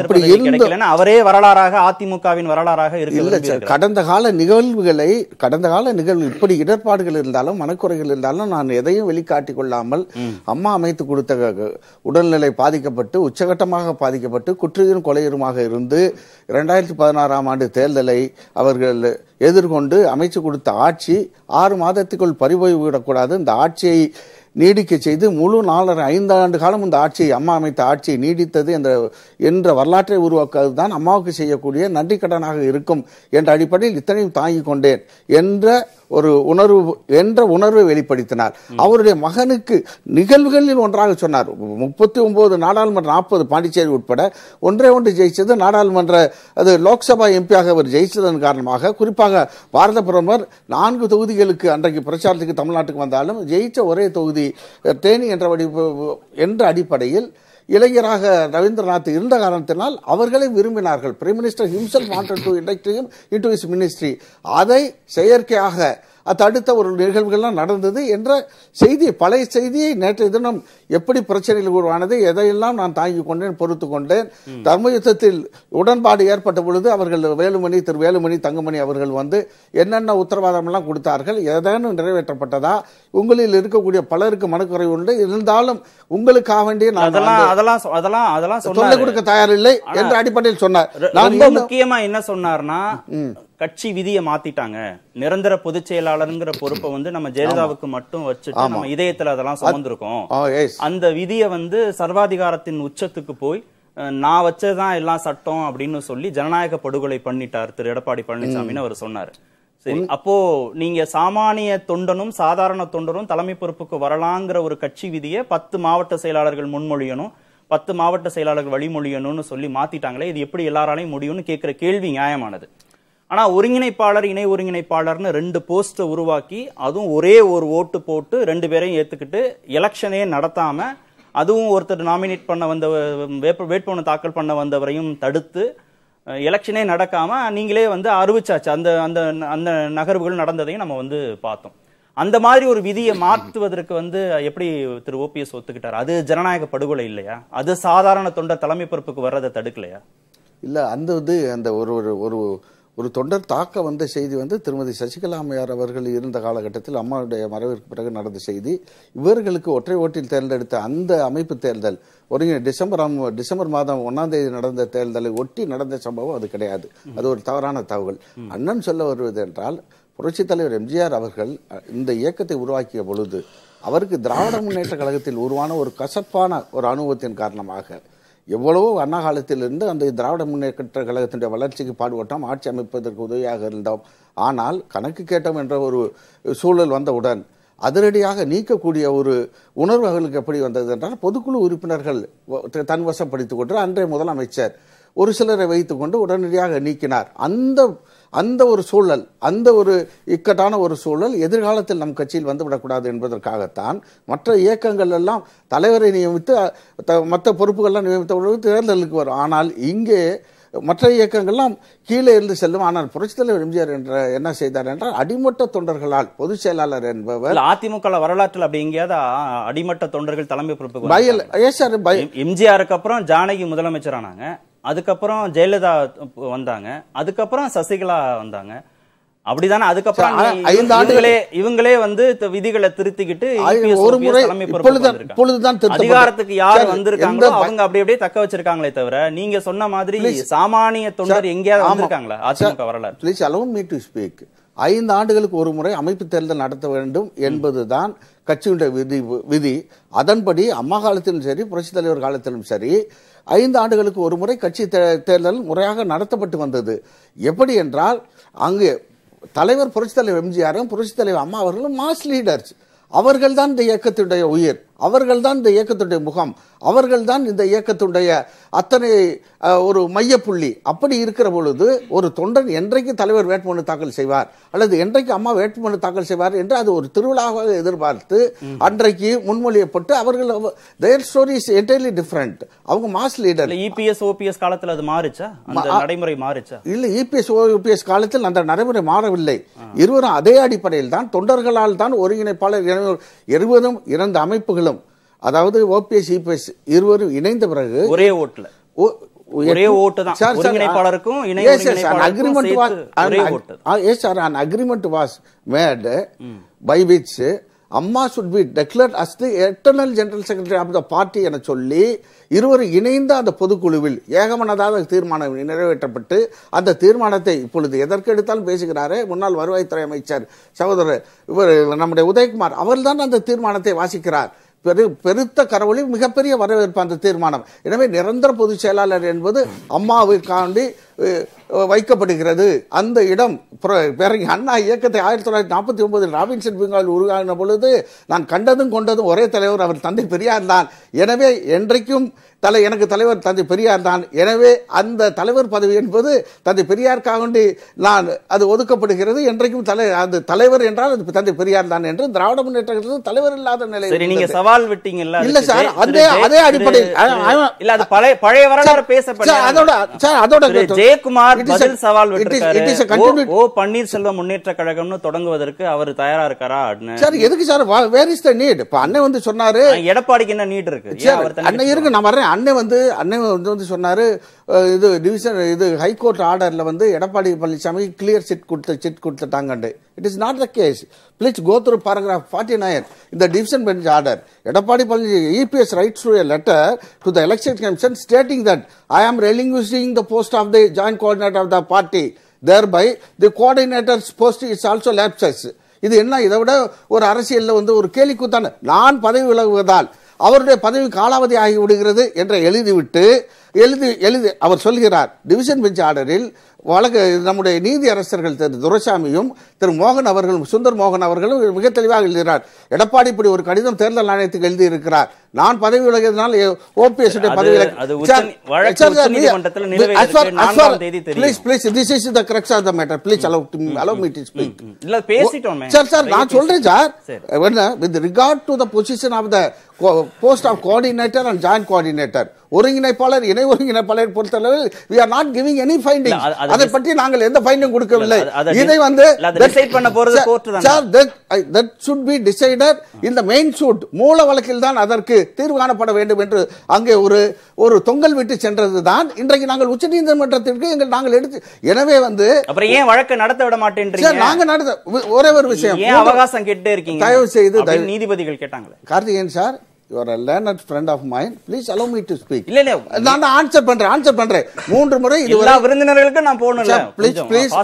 அப்படி இருந்த- அவரே வரலாறாக அதிமுகவின் வரலாறாக இருக்க. கடந்த கால நிகழ்வுகளை கடந்த கால நிகழ்வு இப்படி இடர்பாடுகள் இருந்தாலும் மனக்குறைகள் இருந்தாலும் நான் எதையும் வெளிக்காட்டிக் கொள்ளாமல் அம்மா அமைத்து கொடுத்த உடல்நிலை பாதிக்கப்பட்டு உச்சகட்டமாக பாதிக்கப்பட்டு குற்றுயிரும் கொலையுருமாக இருந்து இரண்டாயிரத்தி பதினாறாம் ஆண்டு தேர்தலை அவர்கள் எதிர்கொண்டு அமைச்சு கொடுத்த ஆட்சி ஆறு மாதத்துக்குள் பறிபோய் விடக்கூடாது. இந்த ஆட்சியை நீடிக்க செய்து முழு நாலரை ஐந்து ஆண்டு காலம் இந்த ஆட்சியை அம்மா அமைத்த ஆட்சியை நீடித்தது என்ற என்ற வரலாற்றை உருவாக்குவது தான் அம்மாவுக்கு செய்யக்கூடிய நன்றி கடனாக இருக்கும் என்ற அடிப்படையில் இத்தனையும் தாங்கிக் கொண்டேன் என்ற ஒரு உணர்வு என்ற உணர்வை வெளிப்படுத்தினார். அவருடைய மகனுக்கு நிகழ்வுகளில் ஒன்றாக சொன்னார். முப்பத்தி ஒன்பது நாடாளுமன்ற நாற்பது பாண்டிச்சேரி உட்பட ஒன்றே ஒன்று ஜெயிச்சது நாடாளுமன்ற அது லோக்சபா எம்பியாக அவர் ஜெயிச்சதன் காரணமாக குறிப்பாக பாரத பிரதமர் நான்கு தொகுதிகளுக்கு அன்றைக்கு பிரச்சாரத்துக்கு தமிழ்நாட்டுக்கு வந்தாலும் ஜெயிச்ச ஒரே தொகுதி தேனி என்ற வடி- என்ற அடிப்படையில் இளைஞராக ரவீந்திரநாத் இருந்த காரணத்தினால் அவர்களை விரும்பினார்கள். Prime minister himself wanted to in into is ministry அதை செயற்கையாக தடுத்த ஒரு நிகழ்வுகள்லாம் நடந்தது என்ற செய்தி பழைய செய்தியை நேற்றைய தினம் எப்படி பிரச்சனைகள் உருவானது எதையெல்லாம் நான் தாங்கிக் கொண்டேன் பொறுத்து கொண்டேன். தர்ம யுத்தத்தில் உடன்பாடு ஏற்பட்ட பொழுது அவர்கள் வேலுமணி திரு வேலுமணி தங்கமணி அவர்கள் வந்து என்னென்ன உத்தரவாதம் எல்லாம் கொடுத்தார்கள் ஏதேனும் நிறைவேற்றப்பட்டதா உங்களில் இருக்கக்கூடிய பலருக்கு மனக்குறை உண்டு இருந்தாலும் உங்களுக்காக வேண்டிய சொல்லிக் கொடுக்க தயாரில்லை என்ற அடிப்படையில் சொன்னார். ரொம்ப முக்கியமா என்ன சொன்னார்னா கட்சி விதியை மாத்திட்டாங்க. நிரந்தர பொதுச் செயலாளருங்கிற பொறுப்பை வந்து நம்ம ஜெயலலிதாவுக்கு மட்டும் வச்சுட்டு நம்ம இதயத்துல அதெல்லாம் சுமந்திருக்கோம். அந்த விதியை வந்து சர்வாதிகாரத்தின் உச்சத்துக்கு போய் நான் வச்சதுதான் எல்லாம் சட்டம் அப்படின்னு சொல்லி ஜனநாயக படுகொலை பண்ணிட்டார் திரு எடப்பாடி பழனிசாமின்னு அவர் சொன்னாரு. சரி அப்போ நீங்க சாமானிய தொண்டனும் சாதாரண தொண்டரும் தலைமை பொறுப்புக்கு வரலாங்கிற ஒரு கட்சி விதியை பத்து மாவட்ட செயலாளர்கள் முன்மொழியணும் பத்து மாவட்ட செயலாளர்கள் வழிமொழியணும்னு சொல்லி மாத்திட்டாங்களே இது எப்படி எல்லாராலையும் முடியும்னு கேட்கிற கேள்வி நியாயமானது. ஆனா ஒருங்கிணைப்பாளர் இணை ஒருங்கிணைப்பாளர்னு ரெண்டு போஸ்ட உருவாக்கி அதுவும் ஒரே ஒரு ஓட்டு போட்டு ரெண்டு பேரையும் ஏத்துக்கிட்டு எலெக்ஷனே நடத்தாம அதுவும் ஒருத்தர் நாமினேட் பண்ண வந்த வேட்பு வேட்புமனு தாக்கல் பண்ண வந்தவரையும் தடுத்து எலெக்ஷனே நடக்காம நீங்களே வந்து அறிவிச்சாச்சு. அந்த அந்த அந்த நகர்வுகள் நடந்ததையும் நம்ம வந்து பார்த்தோம். அந்த மாதிரி ஒரு விதியை மாற்றுவதற்கு வந்து எப்படி திரு ஓபிஎஸ் ஒத்துக்கிட்டார்? அது ஜனநாயக படுகொலை இல்லையா? அது சாதாரண தொண்டர் தலைமை பொறுப்புக்கு வர்றதை தடுக்கலையா? இல்ல அந்த இது அந்த ஒரு ஒரு ஒரு ஒரு தொண்டர் தாக்க வந்த செய்தி வந்து திருமதி சசிகலா அம்மையார் அவர்கள் இருந்த காலகட்டத்தில் அம்மாவுடைய மறைவிற்கு பிறகு நடந்த செய்தி. இவர்களுக்கு ஒற்றை ஓட்டில் தேர்ந்தெடுத்த அந்த அமைப்பு தேர்தல் ஒருங்க டிசம்பர் டிசம்பர் மாதம் ஒன்னாம் தேதி நடந்த தேர்தலை ஒட்டி நடந்த சம்பவம் அது கிடையாது. அது ஒரு தவறான தகவல். அண்ணன் சொல்ல வருவது என்றால் புரட்சித் தலைவர் எம்ஜிஆர் அவர்கள் இந்த இயக்கத்தை உருவாக்கிய பொழுது அவருக்கு திராவிட முன்னேற்ற கழகத்தில் உருவான ஒரு கசப்பான ஒரு அனுபவத்தின் காரணமாக எவ்வளவோ அண்ணா காலத்திலிருந்து அந்த திராவிட முன்னேற்ற கழகத்தினுடைய வளர்ச்சிக்கு பாடுபட்டோம் ஆட்சி அமைப்பதற்கு உதவியாக இருந்தோம். ஆனால் கணக்கு கேட்டோம் என்ற ஒரு சூழல் வந்தவுடன் அதிரடியாக நீக்கக்கூடிய ஒரு உணர்வு அவர்களுக்கு எப்படி வந்தது என்றால் பொதுக்குழு உறுப்பினர்கள் தன்வசப்படுத்திக் கொண்டு அன்றைய முதலமைச்சர் ஒரு சிலரை வைத்துக்கொண்டு உடனடியாக நீக்கினார். அந்த அந்த ஒரு சூழல் அந்த ஒரு இக்கட்டான ஒரு சூழல் எதிர்காலத்தில் நம் கட்சியில் வந்துவிடக்கூடாது என்பதற்காகத்தான் மற்ற இயக்கங்கள் எல்லாம் தலைவரை நியமித்து மற்ற பொறுப்புகள்லாம் நியமித்த பொழுது தேர்தலுக்கு வரும். ஆனால் இங்கே மற்ற இயக்கங்கள்லாம் கீழே இருந்து செல்லும். ஆனால் புரட்சித் தலைவர் எம்ஜிஆர் என்ற என்ன செய்தார் என்றால் அடிமட்ட தொண்டர்களால் பொதுச் செயலாளர் என்பவர் அதிமுக வரலாற்றில் அப்படி எங்கேயாவது அடிமட்ட தொண்டர்கள் தலைமை எம்- எம்ஜிஆருக்கு அப்புறம் ஜானகி முதலமைச்சர் ஆனாங்க அதுக்கப்புறம் ஜெயலலிதா வந்தாங்க. அதுக்கப்புறம் சசிகலா வந்தாங்க. அப்படிதானே? அதுக்கப்புறம் ஐந்து ஆண்டுகள் இவங்களே வந்து விதிகளை திருத்திக்கிட்டு ஒரு முறை. அதிகாரத்துக்கு யார் வந்திருக்காங்களோ அவங்க அப்படி அப்படியே தக்க வச்சிருக்காங்களே தவிர நீங்க சொன்ன மாதிரி. சாமானிய தொண்டர் எங்கேயாவது. வந்திருக்காங்களா? அதிமுக வரலாறு. ப்ளீஸ் me to ஸ்பீக் ஐந்து ஆண்டுகளுக்கு ஒரு முறை அமைப்பு தேர்தல் நடத்த வேண்டும் என்பதுதான் கட்சியுடைய விதி விதி. அதன்படி அம்மா காலத்திலும் சரி புரட்சித் தலைவர் காலத்திலும் சரி ஐந்து ஆண்டுகளுக்கு ஒரு முறை கட்சி தே- தேர்தல் முறையாக நடத்தப்பட்டு வந்தது. எப்படி என்றால் அங்கு தலைவர் புரட்சித் தலைவர் எம்ஜிஆரும் புரட்சித் தலைவர் அம்மா அவர்களும் மாஸ் லீடர்ஸ். அவர்கள்தான் இந்த இயக்கத்துடைய உயிர். அவர்கள் தான் இந்த இயக்கத்துடைய முகம். அவர்கள் தான் இந்த இயக்கத்துடைய அத்தனை ஒரு மையப்புள்ளி. அப்படி இருக்கிற பொழுது ஒரு தொண்டன் என்றைக்கு தலைவர் வேட்புமனு தாக்கல் செய்வார் அல்லது என்றைக்கு அம்மா வேட்புமனு தாக்கல் செய்வார் என்று அது ஒரு திருவிழாவாக எதிர்பார்த்து அன்றைக்கு முன்மொழியப்பட்டு அவர்கள் their story is entirely different அவங்க மாஸ் லீடர். இபிஎஸ் ஓபிஎஸ் காலத்துல அது மாறுச்சா? நடைமுறை மாறுச்சா? இல்ல இபிஎஸ் ஓபிஎஸ் காலத்தில் அந்த நடைமுறை மாறவில்லை. இருவரும் அதே அடிப்படையில் தான் தொண்டர்களால் தான் ஒருங்கிணைப்பாளர் இருவரும் இரண்டு அமைப்புகளும் அதாவது ஓபிஎஸ் இபிஎஸ் இருவரும் இணைந்த பிறகு ஒரே ஓட்டுல. ஒரே ஓட்டு தான். ஒருங்கிணைப்பாளருக்கும் agreement was made by which Amma should be declared as the eternal general secretary of the party என சொல்லி இருவரும் இணைந்த அந்த பொதுக்குழுவில் ஏகமனதாக தீர்மானம் நிறைவேற்றப்பட்டு அந்த தீர்மானத்தை இப்பொழுது எதற்கு எடுத்தாலும் பேசுகிறாரே முன்னாள் வருவாய்த்துறை அமைச்சர் சகோதரர் இவர் நம்முடைய உதயகுமார் அவர்தான் அந்த தீர்மானத்தை வாசிக்கிறார். பெரு பெருத்த கரவொலி மிகப்பெரிய வரவேற்பு அந்த தீர்மானம். எனவே நிரந்தர பொதுச் செயலாளர் என்பது அம்மாவுக்காண்டி வைக்கப்படுகிறது. அந்த இடம் அண்ணா இயக்கத்தை ஆயிரத்தி தொள்ளாயிரத்தி நாற்பத்தி ஒன்பதில் ராபின்சன் பெங்கால் உருவாகின பொழுது நான் கண்டதும் கொண்டதும் ஒரே தலைவர் அவர் தந்தை பெரியார் தான். எனவே என்றைக்கும் தலை எனக்கு தலைவர் தந்தை பெரியார் தான். எனவே அந்த தலைவர் பதவி என்பது தந்தை பெரியாருக்காக வேண்டி நான் அது ஒதுக்கப்படுகிறது. என்றைக்கும் தலை அந்த தலைவர் என்றால் அது தந்தை பெரியார் தான் என்று திராவிட முன்னேற்ற தலைவர் இல்லாத நிலை நீங்க. சவால் விட்டீங்கல்ல இல்ல சார், அதே- அதே I- இல்ல அது பழைய பழைய வரலாறு பேசப்பட்ட அதோட சார், அதோட ஜெயக்குமார் பதில் சவால் விட்டிருக்காரு ஓ- பன்னீர்செல்வம் முன்னேற்ற கழகம்னு தொடங்குவதற்கு அவர் தயாரா இருக்காரா. சார் எதுக்கு sir where is the need இப்ப அண்ணன் வந்து சொன்னாரு எடப்பாடிக்கு என்ன நீட் இருக்கு? அண்ணன் இருக்கு நான் வர்றேன். அண்ணன் வந்து அண்ணன் வந்து வந்து சொன்னாரு இது டிவிஷன் இது ஹைகோர்ட் ஆர்டர்ல வந்து எடப்பாடி பழனிசாமி கிளியர் சிட் கொடுத்து chit கொடுத்துட்டாங்கண்டு it is not the case please go through paragraph forty nine இந்த division bench order Edappadi Palaniswami EPS writes to letter to the election commission stating that I am relinquishing post of the the joint of the party thereby the coordinators post is also lapses இது என்ன? இதை விட ஒரு அரசியலில் வந்து ஒரு கேலிக்கூத்தான. நான் பதவி விலகுவதால் அவருடைய பதவி காலாவதி ஆகி விடுகிறது என்று எழுதிவிட்டு எழுதி எழுதி அவர் சொல்கிறார் டிவிஷன் பெஞ்ச் ஆர்டரில் வழக்கு நம்முடைய நீதி அரசர்கள் திரு துரைசாமியும் திரு மோகன் அவர்களும் சுந்தர் மோகன் அவர்களும் மிக தெளிவாக எழுதுகிறார். எடப்பாடி இப்படி ஒரு கடிதம் தேர்தல் ஆணையத்துக்கு எழுதி இருக்கிறார் நான் பதவி விலகியதனால் ஓபிஎஸ் பதவி சார் சார் நான் சொல்றேன் சார். சரி. With regard to the position of the post of coordinator and joint coordinator ஒருங்கிணைப்பாளர் இணை ஒருங்கிணைப்பாளர் பொறுத்தளவில் we are not giving any finding அது- பற்றி நாங்கள் எந்த ஃபைண்டும் கொடுக்கவில்லை. இதை வந்து decide பண்ண போறது தானே. Sir that should be decided இந்த மெயின் சூட் மூல வழக்கில் தான் அதற்கு தீர்வு காணப்பட வேண்டும் என்று அங்கே ஒரு ஒரு தொங்கல் விட்டு சென்றது தான். இன்றைக்கு நாங்கள் உச்சநீதிமன்றத்திற்கு எங்கள் நாங்கள் எடுத்து எனவே வந்து அப்புறம் ஏன் வழக்கு நடத்த விட மாட்டேன்றீங்க? நாங்க நடந்த ஒரே ஒரு விஷயம். ஏன் அவகாசம் கேட்டே இருக்கீங்க? தயவு செய்து நீதிபதிகள் கேட்டாங்களே. Karthikeyan sir your learned friend of mind please allow me to speak இல்ல இல்ல. நான் ஆன்சர் பண்றேன் ஆன்சர் பண்றேன். மூன்று முறை எல்லா இதுவரை விருந்தினர்களுக்கும் நான் போகணும்ல. ப்ளீஸ் ப்ளீஸ்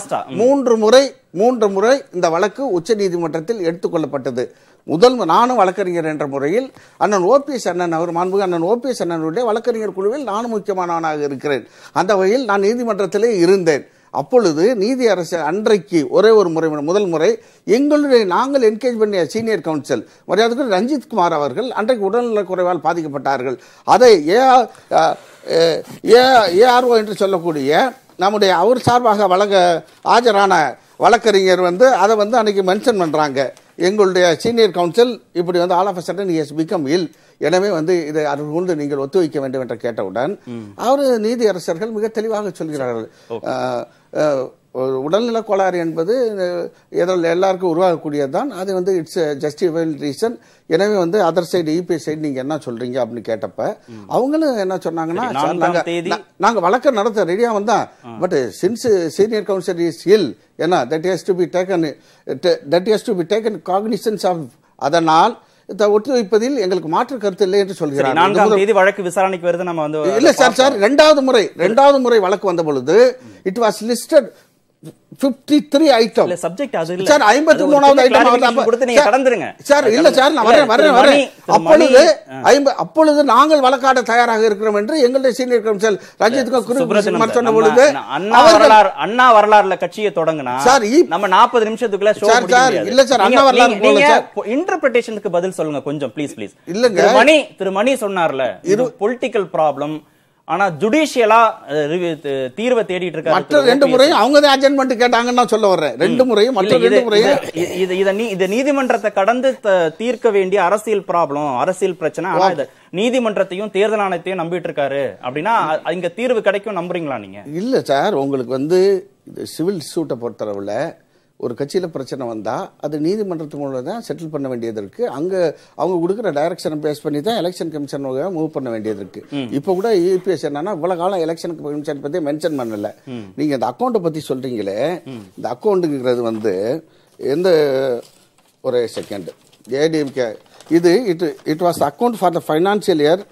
மூன்று முறை மூன்று முறை இந்த வழக்கு உச்சநீதிமன்றத்தில் எடுத்துக்கொள்ளப்பட்டது முதல் நானும் வழக்கறிஞர் என்ற முறையில் அண்ணன் ஓபிஎஸ் அண்ணன் அவர் மாண்புக அண்ணன் ஓபிஎஸ் அண்ணனுடைய வழக்கறிஞர் குழுவில் நானும் முக்கியமானவனாக இருக்கிறேன். அந்த வகையில் நான் நீதிமன்றத்திலே இருந்தேன். அப்பொழுது நீதி அரசு அன்றைக்கு ஒரே ஒரு முறை முதல் முறை எங்களுடைய நாங்கள் என்கேஜ் பண்ணிய சீனியர் கவுன்சில் மரியாதைக்கு ரஞ்சித் குமார் அவர்கள் அன்றைக்கு உடல்நலக் குறைவால் பாதிக்கப்பட்டார்கள். அதை ஏ ஏஆர்ஓ என்று சொல்லக்கூடிய நம்முடைய அவர் சார்பாக வழங்க ஆஜரான வழக்கறிஞர் வந்து அதை வந்து அன்னைக்கு மென்ஷன் பண்ணுறாங்க எங்களுடைய சீனியர் கவுன்சில் இப்படி வந்து all of sudden is become ill எனவே வந்து இதை அவர் கொண்டு நீங்கள் ஒத்துழைக்க வேண்டும் என்று கேட்டவுடன் அவர் நீதி அரசர்கள் மிக தெளிவாக சொல்கிறார்கள். ஒரு உடல்நல கோளாறு என்பது எதில் எல்லாருக்கும் உருவாகக்கூடியது அது வந்து இட்ஸ் ஜஸ்டிஃபைல் ரீசன் எனவே வந்து அதர் சைடு இபி சைடு நீங்க என்ன சொல்றீங்க அப்படின்னு கேட்டப்ப அவங்களும் என்ன சொன்னாங்கன்னா சரி, சார், நான்காம் நாங்க தேதி- நா- நாங்க வழக்கு நடத்த ரெடியா வந்தா but since senior counsel is ill என்ன that has to be taken that has to be taken cognizance of அதனால் ஒத்துழைப்பதில் எங்களுக்கு மாற்று கருத்து இல்லை என்று சொல்கிறார். நான்காம் தேதி வழக்கு விசாரணைக்கு வருது நம்ம வந்து இல்ல சார் சார் ரெண்டாவது முறை ரெண்டாவது முறை வழக்கு வந்த பொழுது இட் வாஸ் லிஸ்டட் 53 ஐட்டம் இல்ல சப்ஜெக்ட் அது சார் ஐம்பத்தி மூணாவது ஐட்டம் கொடுத்து நீங்க கடந்துருங்க. சார் இல்ல சார் நான் வரேன் வரேன் திரு வரேன் திரு அப்பொழுது ஐம்ப- அப்பொழுது நாங்கள் வழக்காட தயாராக இருக்கிறோம் என்று எங்களுடைய சீனியர் கவுன்சில் ரஞ்சித் சுப்ரத்தினம் குமார் சொன்ன பொழுது அண்ணா வரலாறு அண்ணா வரலாறுல கட்சியை தொடங்கினா சார், நம்ம 40 நிமிஷத்துக்குள்ள சார், சார், இல்ல சார், அண்ணா வரலாறு போல சார். இன்டர்பிரேஷனுக்கு பதில் சொல்லுங்க கொஞ்சம் ப்ளீஸ் ப்ளீஸ் இல்லங்க. திரு மணி திரு மணி சொன்னார்ல இது பொலிட்டிக்கல் ப்ராப்ளம் ஆனா ஜுடிஷியலா தீர்வை தேடிட்டு இருக்காரு மற்ற ரெண்டு. முறையும் அவங்க தான் அட்ஜென்ட்மெண்ட் கேட்டாங்கன்னு நான் சொல்ல வர்றேன். ரெண்டு முறையும் மற்ற ரெண்டு முறையும். இது- இது- இத நீ- இது நீதிமன்றத்தை கடந்து தீர்க்க வேண்டிய அரசியல் ப்ராப்ளம் அரசியல் பிரச்சனை. ஆனா இது நீதிமன்றத்தையும் தேர்தல் ஆணையத்தையும் நம்பிட்டு இருக்காரு. அப்படின்னா இங்க தீர்வு கிடைக்கும் நம்புறீங்களா நீங்க? இல்ல சார் உங்களுக்கு வந்து இது சிவில் சூட்டை பொறுத்தளவுல ஒரு கட்சியில பிரச்சனை வந்தா அது நீதிமன்றத்து மூலம் தான் செட்டில் பண்ண வேண்டியது இருக்கு. அங்க அவங்க கொடுக்குற டைரக்ஷனை பேஸ் பண்ணி தான் எலெக்ஷன் கமிஷன் மூவ் பண்ண வேண்டியது இருக்கு. இப்போ கூட யூபிஎஸ் என்னன்னா இவ்வளவு காலம் எலெக்ஷன் கமிஷன் பத்தி மென்ஷன் பண்ணல. நீங்க இந்த அக்கௌண்ட்டை பத்தி சொல்றீங்களே இந்த அக்கௌண்ட்டுங்கிறது வந்து எந்த ஒரே செகண்ட் ஏடிஎம்கே. இது it it was account for the financial year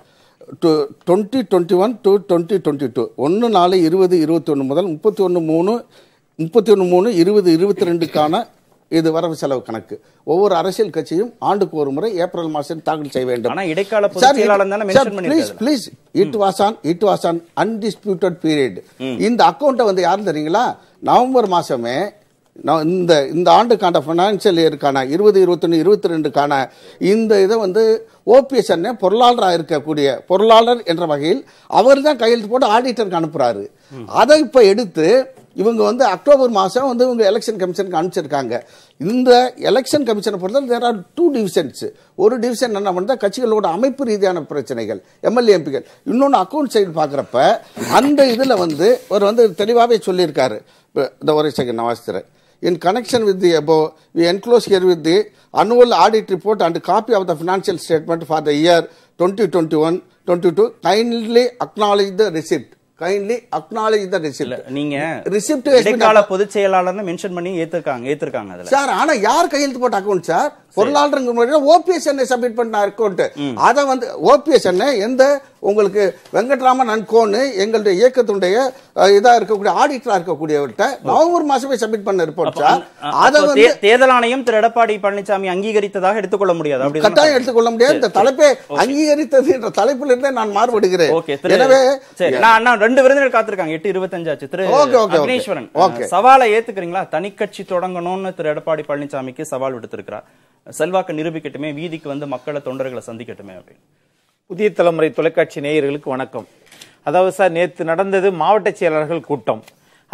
to twenty twenty one to twenty twenty two ஒன்று நாலு இருபது இருபத்தி ஒன்று முதல் முப்பத்தி ஒன்று மூணு முப்பத்தி ஒன்று மூணு இருபது இருபத்தி ரெண்டுக்கான இது வரவு செலவு கணக்கு. ஒவ்வொரு அரசியல் கட்சியும் ஆண்டுக்கு ஒரு முறை ஏப்ரல் மாதம் தாக்கல் செய்ய வேண்டும். இடைக்கால பண்ணிருக்காரு please it was on it was on undisputed period இந்த அக்கௌண்ட்டை வந்து யாரும் தெரியுங்களா? நவம்பர் மாசமே நான் இந்த இந்த ஆண்டுக்கான ஃபைனான்சியல் இயருக்கான இருபது இருபத்தொன்று இருபத்தி ரெண்டுக்கான இந்த இதை வந்து ஓபிஎஸ் அண்ணே பொருளாளராக இருக்கக்கூடிய பொருளாளர் என்ற வகையில் அவர் தான் கையெழுத்து போட்டு ஆடிட்டருக்கு அனுப்புறாரு. அதை இப்போ எடுத்து இவங்க வந்து அக்டோபர் மாதம் வந்து இவங்க எலெக்ஷன் கமிஷனுக்கு அனுப்பிச்சிருக்காங்க. இந்த எலெக்ஷன் கமிஷனை பொறுத்தவரை தேர் ஆர் டூ டிவிஷன்ஸ் ஒரு டிவிஷன் என்ன பண்ணால் கட்சிகளோட அமைப்பு ரீதியான பிரச்சனைகள் எம்எல்ஏ எம்பிகள் இன்னொன்று அக்கௌண்ட் சைடு பார்க்குறப்ப அந்த இதில் வந்து ஒரு வந்து தெளிவாகவே சொல்லியிருக்காரு. இந்த ஒரு செகண்ட் நான் with in connection with the above, we enclose here with the annual audit report and copy of the financial statement for the year 2021-22. Kindly acknowledge the receipt. Kindly acknowledge the receipt. இல்ல நீங்க been இடைக்கால பொதுச் செயலாளர்னு mention பண்ணி ஏத்திருக்காங்க ஏத்திருக்காங்க அதுல. Sir ஆனா யார் கையெழுத்து போட்ட அக்கௌண்ட் சார்? பொருளாளருங்க முன்னாடி ஓபிஎஸ் என்ன சப்மிட் பண்ண அக்கௌண்ட் அதை வந்து ஓபிஎஸ் என்ன எந்த உங்களுக்கு வெங்கட்ராமன் அன்கோன்னு எங்களுடைய இயக்கத்தினுடைய அஹ், இதா இருக்கக்கூடிய ஆடிட்டரா இருக்கக்கூடியவர்கிட்ட நவம்பர் மாசமே சப்மிட் பண்ண ரிப்போர்ட் சார். அதை வந்து தே- தேர்தல் ஆணையம் திரு. எடப்பாடி பழனிசாமி அங்கீகரித்ததாக எடுத்துக்கொள்ள முடியாது. கட்டாயம் எடுத்துக்கொள்ள முடியாது. இந்த தலைப்பை அங்கீகரித்தது என்ற தலைப்பில் இருந்தே நான் மாறுபடுகிறேன். எனவே நான் ரெண்டு விருந்தினர் காத்திருக்காங்க. எட்டு இருபத்தஞ்சாச்சு திரு. அக்னேஸ்வரன். சவாலை ஏத்துக்கிறீங்களா? தனி கட்சி தொடங்கணும்னு திரு எடப்பாடி பழனிசாமிக்கு சவால் விடுத்திருக்கிறார். செல்வாக்கு நிரூபிக்கட்டுமே வீதிக்கு வந்து மக்களை தொண்டர்களை சந்திக்கட்டுமே அப்படின்னு. புதிய தலைமுறை தொலைக்காட்சி நேயர்களுக்கு வணக்கம். அதாவது சார் நேற்று நடந்தது மாவட்ட செயலாளர்கள் கூட்டம்.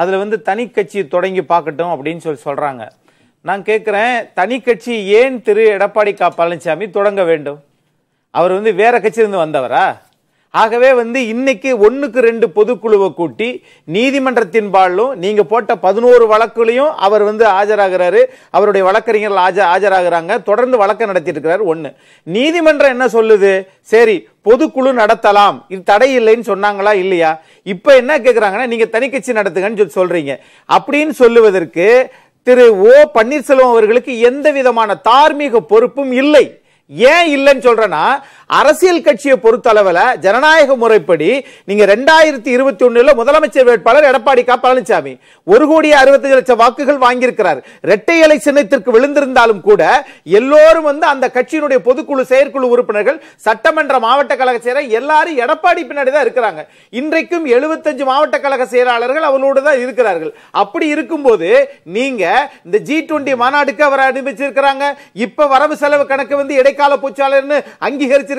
அதுல வந்து தனி கட்சி தொடங்கி பார்க்கட்டும் அப்படின்னு சொல்லி சொல்றாங்க. நான் கேட்கிறேன் தனி கட்சி ஏன் திரு எடப்பாடி கா பழனிசாமி தொடங்க வேண்டும்? அவர் வந்து வேற கட்சியிலிருந்து வந்தவரா? ஆகவே வந்து இன்னைக்கு ஒன்றுக்கு ரெண்டு பொதுக்குழுவை கூட்டி நீதிமன்றத்தின் பாலும் நீங்கள் போட்ட பதினோரு வழக்குலையும் அவர் வந்து ஆஜராகிறாரு. அவருடைய வழக்கறிஞர்கள் ஆஜ ஆஜராகிறாங்க. தொடர்ந்து வழக்கு நடத்திட்டு இருக்கிறார் ஒன்று நீதிமன்றம் என்ன சொல்லுது? சரி பொதுக்குழு நடத்தலாம். இது தடை இல்லைன்னு சொன்னாங்களா இல்லையா? இப்போ என்ன கேட்குறாங்கன்னா நீங்கள் தனி கட்சி நடத்துங்கன்னு சொல்லி சொல்கிறீங்க அப்படின்னு சொல்லுவதற்கு திரு ஓ பன்னீர்செல்வம் அவர்களுக்கு எந்த விதமான தார்மீக பொறுப்பும் இல்லை. ஏன் இல்லைன்னு சொல்றேன்னா அரசியல் கட்சியை பொறுத்தளவில் ஜனநாயக முறைப்படி நீங்க ரெண்டாயிரத்தி இருபத்தி ஒண்ணுல முதலமைச்சர் வேட்பாளர் எடப்பாடி க பழனிசாமி ஒரு கோடி அறுபத்தஞ்சு லட்சம் வாக்குகள் வாங்கியிருக்கிறார். இரட்டை இலை சின்னத்திற்கு விழுந்திருந்தாலும் கூட எல்லோரும் வந்து அந்த கட்சியினுடைய பொதுக்குழு செயற்குழு உறுப்பினர்கள் சட்டமன்ற மாவட்ட கழக செயலர் எல்லாரும் எடப்பாடி பின்னாடி தான் இருக்கிறாங்க. இன்றைக்கும் 75 மாவட்ட கழக செயலாளர்கள் அவரோடு தான் இருக்கிறார்கள். அப்படி இருக்கும்போது நீங்க இந்த ஜி டுவெண்டி மாநாடுக்கு அவர் அனுமதிச்சிருக்கிறாங்க. இப்ப வரவு செலவு கணக்கு வந்து இடைக்கால பூச்சாளர்னு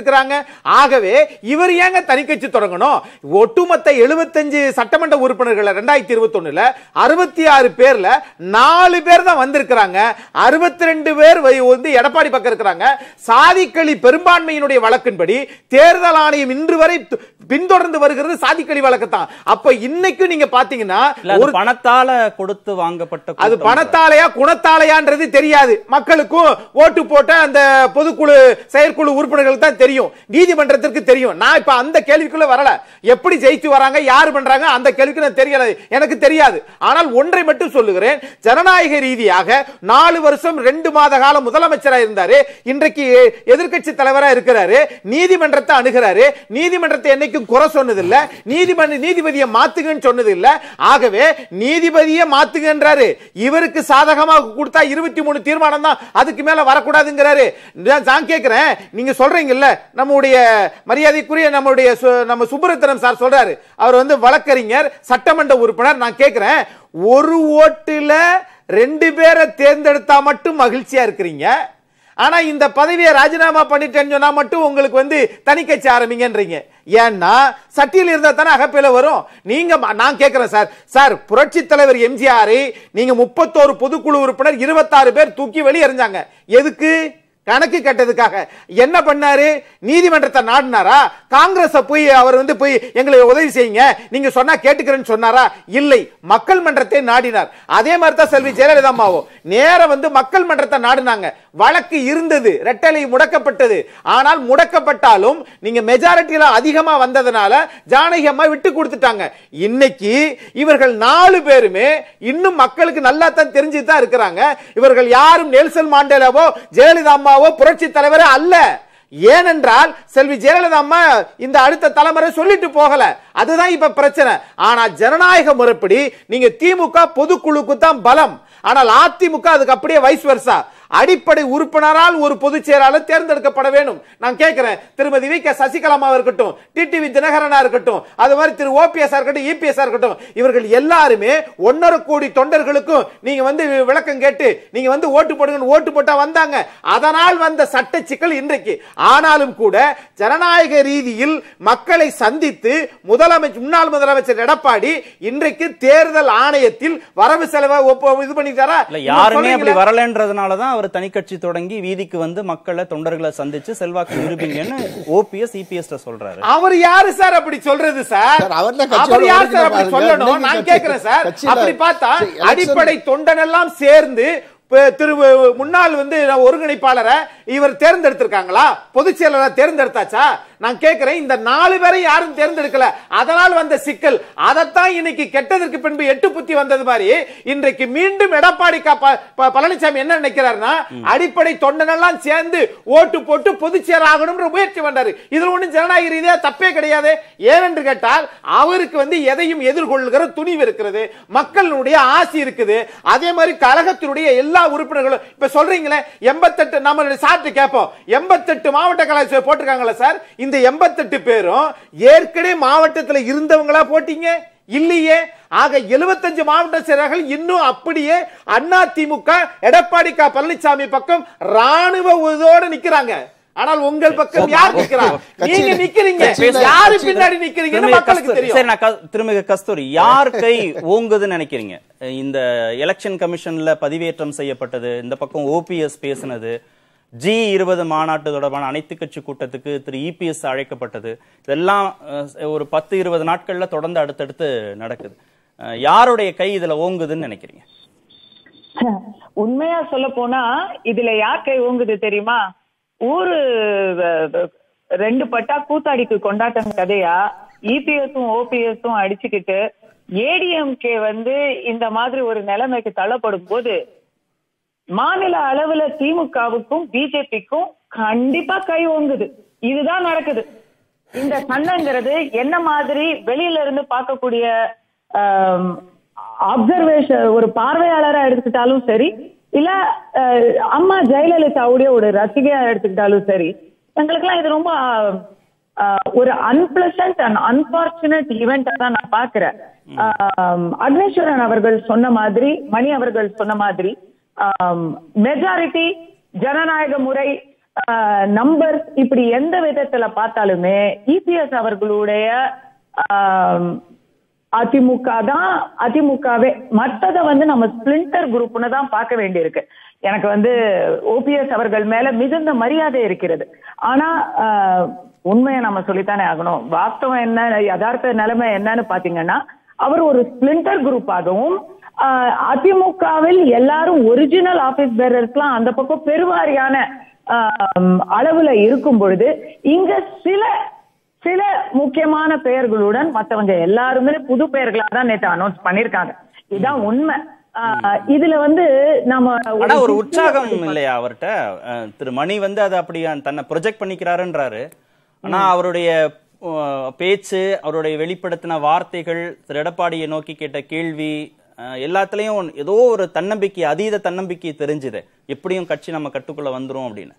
அங்கீகரிச்சிருக்கிறாங்க ஆகவே இவர் ஏங்க தனி கட்சி தொடங்கணும்? ஒட்டுமொத்த 75 சட்டமன்ற உறுப்பினர்கள் ரெண்டாயிரத்தி இருபத்தி ஒண்ணுல அறுபத்தி ஆறு பேர்ல நாலு பேர் தான் வந்திருக்கிறாங்க. அறுபத்தி ரெண்டு பேர் வந்து எடப்பாடி பக்கம் இருக்கிறாங்க. சாதிக்களி பெரும்பான்மையினுடைய வழக்கின்படி தேர்தல் ஆணையம் இன்று வரை பின்தொடர்ந்து வருகிறது சாதிக்களி வழக்கு தான் அப்ப இன்னைக்கும் நீங்க பாத்தீங்கன்னா ஒரு பணத்தால கொடுத்து வாங்கப்பட்ட அது பணத்தாலையா குணத்தாலையான்றது தெரியாது. மக்களுக்கும் ஓட்டு போட்ட அந்த பொதுக்குழு செயற்குழு உறுப்பினர்களுக்கு தான் தெரியும். நீதிமன்றத்திற்கு தெரியும். நான் இப்ப அந்த கேள்விக்குள்ள வரல. எப்படி ஜெயிச்சு வராங்க யாரு பண்றாங்க அந்த கேள்விக்கு நான் தெரியல. எனக்கு தெரியாது. ஆனால் ஒன்றை மட்டும் சொல்லுகிறேன். ஜனநாயக ரீதியாக நாலு வருஷம் ரெண்டு மாத காலம் முதலமைச்சரா இருந்தாரு. இன்றைக்கு எதிர்க்கட்சி தலைவரா இருக்கிறாரு. நீதிமன்றத்தை அணுகிறாரு. நீதிமன்றத்தை என்னைக்கும் குறை சொன்னது இல்ல நீதிமன்ற நீதிபதியை மாத்துங்கன்னு சொன்னது இல்ல ஆகவே நீதிபதியை மாத்துங்கன்றாரு. இவருக்கு சாதகமாக கொடுத்தா இருபத்தி மூணு தீர்மானம் தான். அதுக்கு மேல வரக்கூடாதுங்கிறாரு. நான் கேட்கிறேன் நீங்க சொல்றீங்கல்ல நம்முடைய மரியாதைக்குரிய நம்முடைய சு- நம்ம சுப்புரத்தனம் சார் சொல்றாரு. அவர் வந்து வழக்கறிஞர் சட்டமன்ற உறுப்பினர் நான் கேட்கிறேன் ஒரு ஓட்டுல ரெண்டு பேரை தேர்ந்தெடுத்தா மட்டும் மகிழ்ச்சியா இருக்கிறீங்க? ஆனா இந்த பதவியை ராஜினாமா பண்ணிட்டேன்னு சொன்னா மட்டும் உங்களுக்கு வந்து தனி கட்சி ஆரம்பிங்கன்றீங்க ஏன்னா சட்டியில் இருந்தா தானே அகப்பையில வரும். நீங்க நான் கேட்கிறேன் சார். சார் புரட்சி தலைவர் எம்ஜிஆர் நீங்க முப்பத்தோரு பொதுக்குழு உறுப்பினர் இருபத்தாறு பேர் தூக்கி வெளியே எறிஞ்சாங்க எதுக்கு? கணக்கு கட்டதுக்காக. என்ன பண்ணாரு? நீதிமன்றத்தை நாடினாரா? காங்கிரஸ் போய் அவர் வந்து போய் எங்களை உதவி செய்யுங்க. நீங்க சொன்னா கேட்டுக்கிறேன்னு சொன்னாரா? இல்லை. மக்கள் மன்றத்தை நாடினார். அதே மாதிரி தான் செல்வி ஜெயலலிதா அம்மாவும் நேரம் வந்து மக்கள் மன்றத்தை நாடினாங்க. வழக்கு இருந்தது. ரெட்டலை முடக்கப்பட்டது. ஆனால் முடக்கப்பட்டாலும் நீங்க மெஜாரிட்டியில அதிகமா வந்ததுனால ஜானகி அம்மா விட்டு கொடுத்துட்டாங்க. இன்னைக்கு இவர்கள் நாலு பேருமே இன்னும் மக்களுக்கு நல்லா தான் தெரிஞ்சு தான் இருக்கிறாங்க. இவர்கள் யாரும் நெல்சல் மாண்டேலாவோ ஜெயலலிதா அம்மாவோ அம்மாவோ புரட்சி தலைவரோ அல்ல. ஏனென்றால் செல்வி ஜெயலலிதா அம்மா இந்த அடுத்த தலைமுறை சொல்லிட்டு போகல. அதுதான் இப்ப பிரச்சனை. ஆனா ஜனநாயக முறைப்படி நீங்க திமுக பொதுக்குழுக்கு தான் பலம். ஆனால் அதிமுக அதுக்கு அப்படியே வைஸ் வர்சா அடிப்படை உறுப்பினரால் ஒரு பொதுச் செயலாளர் தேர்ந்தெடுக்கப்பட வேண்டும். நான் கேட்கிறேன் திருமதி வி. கே. சசிகலாமா இருக்கட்டும் டிடிவி தினகரனா இருக்கட்டும் அது மாதிரி திரு. ஓபிஎஸ் இருக்கட்டும் இபிஎஸ் இருக்கட்டும் இவர்கள் எல்லாருமே ஒன்னரை கோடி தொண்டர்களுக்கும் நீங்க வந்து விளக்கம் கேட்டு நீங்க வந்து ஓட்டு போடுங்க ஓட்டு போட்டா வந்தாங்க. அதனால் வந்த சட்ட சிக்கல் இன்றைக்கு. ஆனாலும் கூட ஜனநாயக ரீதியில் மக்களை சந்தித்து முதலமைச்சர் முன்னாள் முதலமைச்சர் எடப்பாடி இன்றைக்கு தேர்தல் ஆணையத்தில் வரவு செலவை இது பண்ணிட்டாரா? இல்ல யாருமே அப்படி? வரலன்றதுனாலதான் அவர் தனிக்கட்சி தொடங்கி வீதிக்கு வந்து மக்களை தொண்டர்களை சந்திச்சு செல்வாக்கு நிரூபிங்கன்னு ஓபிஎஸ் இபிஎஸ் சொல்றாரு. அவர் யாரு சார் அப்படி சொல்றது சார்? சார், அவர் யார் சார் அப்படி. சொல்லணும்? நான் கேட்கிறேன் சார். அப்படி பார்த்தா அடிப்படை தொண்டன் எல்லாம் சேர்ந்து திரு முன்னாள் வந்து ஒருங்கிணைப்பாளரை இவர் தேர்ந்தெடுத்திருக்காங்களா? பொதுச் செயலரை தேர்ந்தெடுத்தாச்சா? நான் கேட்கிறேன் இந்த நாலு பேரை யாரும் தேர்ந்தெடுக்கல. அதனால் வந்த சிக்கல். அதைத்தான் இன்னைக்கு கெட்டதற்கு பின்பு எட்டு புத்தி வந்தது மாதிரி இன்றைக்கு மீண்டும் எடப்பாடி பழனிசாமி என்ன நினைக்கிறாருன்னா அடிப்படை தொண்டனெல்லாம் சேர்ந்து ஓட்டு போட்டு பொதுச் செயலர் ஆகணும்ன்ற முயற்சி பண்றாரு. இதுல ஒண்ணும் ஜனநாயக ரீதியா தப்பே கிடையாது. ஏனென்று கேட்டால் அவருக்கு வந்து எதையும் எதிர்கொள்கிற துணிவு இருக்கிறது. மக்களுடைய ஆசி இருக்குது. அதே மாதிரி கழகத்தினுடைய எல்லா உறுப்பினர்களும் இப்ப சொல்றீங்களே எண்பத்தெட்டு நம்ம சாப்பிட்டு கேட்போம். எண்பத்தெட்டு மாவட்ட கலாச்சாரம் போட்டிருக்காங்களா சார்? இந்த எண்பத்தெட்டு பேரும் ஏற்கனவே மாவட்டத்துல இருந்தவங்களா போட்டீங்க? இல்லையே. ஆக 75 மாவட்ட செயலர்கள் இன்னும் அப்படியே அண்ணா திமுக எடப்பாடி க பழனிசாமி பக்கம் ராணுவ இதோட நிக்கிறாங்க. ஆனால் உங்கள் பக்கம் யார் நிக்கிறா? நீங்க நிக்கிறீங்க. யாரு பின்னாடி நிக்கிறீங்கன்னு மக்களுக்கு தெரியும்? சரி நான் திருமிகு கஸ்தூரி. யார் கை ஓங்குதுன்னு நினைக்கிறீங்க? இந்த எலெக்ஷன் கமிஷன்ல பதிவேற்றம் செய்யப்பட்டது இந்த பக்கம் ஓபிஎஸ் பேசினது ஜி இருபது மாநாட்டு தொடர்பான அனைத்து கட்சி கூட்டத்துக்கு திரு இபிஎஸ் அழைக்கப்பட்டது. இதெல்லாம் ஒரு பத்து இருபது நாட்கள்ல தொடர்ந்து அடுத்தடுத்து நடக்குது. யாருடைய கை இதுல ஓங்குதுன்னு நினைக்கிறீங்க? உண்மையா சொல்ல போனா இதுல யார் கை ஓங்குது தெரியுமா? ஊரு ரெண்டு பட்டா கூத்தாடிக்கு கொண்டாட்டம் கதையா? இபிஎஸும் ஓபிஎஸும் அடிச்சுக்கிட்டு ஏடிஎம்கே வந்து இந்த மாதிரி ஒரு நிலைமைக்கு தள்ளப்படும் போது மாநில அளவுல திமுகவுக்கும் பிஜேபிக்கும் கண்டிப்பா கை ஓங்குது. இதுதான் நடக்குது. இந்த சண்டைங்கிறது என்ன மாதிரி வெளியில இருந்து பார்க்கக்கூடிய அப்சர்வேஷன் ஒரு பார்வையாளரா எடுத்துக்கிட்டாலும் சரி இல்ல அம்மா ஜெயலலிதாவுடைய ஒரு ரசிகையா எடுத்துக்கிட்டாலும் சரி எங்களுக்கெல்லாம் இது ரொம்ப ஒரு அன்பிளசன்ட் அண்ட் அன்பார்ச்சுனேட் ஈவெண்ட் தான் நான் பாக்குறேன் அக்னேஸ்வரன் அவர்கள் சொன்ன மாதிரி மணி அவர்கள் சொன்ன மாதிரி மெஜாரிட்டி ஜனநாயக முறை நம்பர் இப்படி எந்த விதத்துல பார்த்தாலுமே இபிஎஸ் அவர்களுடைய அதிமுக தான் அதிமுகவே மற்றதை வந்து நம்ம ஸ்பிளிண்டர் குரூப்னு தான் பார்க்க வேண்டியிருக்கு. எனக்கு வந்து ஓபிஎஸ் அவர்கள் மேல மிகுந்த மரியாதை இருக்கிறது. ஆனா உண்மையை நம்ம சொல்லித்தானே ஆகணும். வாஸ்தவம் என்ன யதார்த்த நிலைமை என்னன்னு பாத்தீங்கன்னா அவர் ஒரு ஸ்பிளிண்டர் குரூப்பாகவும் ஆகவும் அதிமுகவில் எல்லாரும் ஒரிஜினல் ஆபீஸ் பேரர்ஸ்லாம் அந்த பக்கம் பெருவாரியான அளவுல இருக்கும் பொழுது இங்க சில சில முக்கியமான பெயர்களுடன் மத்தவங்க எல்லாருமே புது பெயர்களா தான் நேற்று அனௌன்ஸ் பண்ணிருக்காங்க. இதுதான் உண்மை. இதுல வந்து நம்ம ஒரு உற்சாகம் இல்லையா அவர்கிட்ட? திரு மணி வந்து அதை அப்படி தன்னை ப்ரொஜெக்ட் பண்ணிக்கிறாருன்றாரு. ஆனா அவருடைய பேச்சு அவருடைய வெளிப்படுத்தின வார்த்தைகள் திரு எடப்பாடியை நோக்கி கேட்ட கேள்வி எல்லாத்துலயும் ஏதோ ஒரு தன்னம்பிக்கை அதீத தன்னம்பிக்கை தெரிஞ்சுது. எப்படியும் கட்சி நம்ம கட்டுக்குள்ள வந்துரும் அப்படின்னு.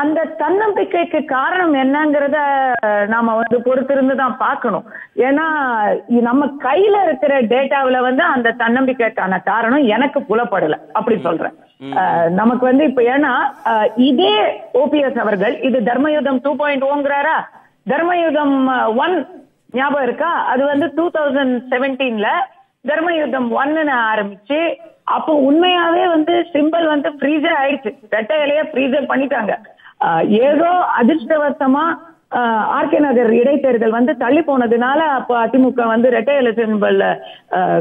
அந்த தன்னம்பிக்கைக்கு காரணம் என்னங்கிறத நாம வந்து பொறுத்திருந்து தான் பார்க்கணும். ஏன்னா நம்ம கையில இருக்கிற டேட்டாவுல வந்து அந்த தன்னம்பிக்கைக்கான காரணம் எனக்கு புலப்படல. அப்படி சொல்றேன். நமக்கு வந்து இப்ப ஏன்னா இதே ஓபிஎஸ் அவர்கள் இது தர்மயுதம் டூ பாயிண்ட் ஓங்கிறாரா? தர்மயுதம் ஒன் ஞாபகம் இருக்கா? அது வந்து டூ தௌசண்ட் செவன்டீன்ல தர்மயுத்தம் ஒன்னு ஆரம்பிச்சு அப்போ உண்மையாவே வந்து சிம்பிள் வந்து ஃப்ரீசர் ஆயிடுச்சு. ரெட்டை இலைய ஃப்ரீசர் பண்ணிட்டாங்க. ஏதோ அதிர்ஷ்டவசமா ஆர்கே நகர் இடைத்தேர்தல் வந்து தள்ளி போனதுனால அப்போ அதிமுக வந்து ரெட்டை இலை சிம்பிள்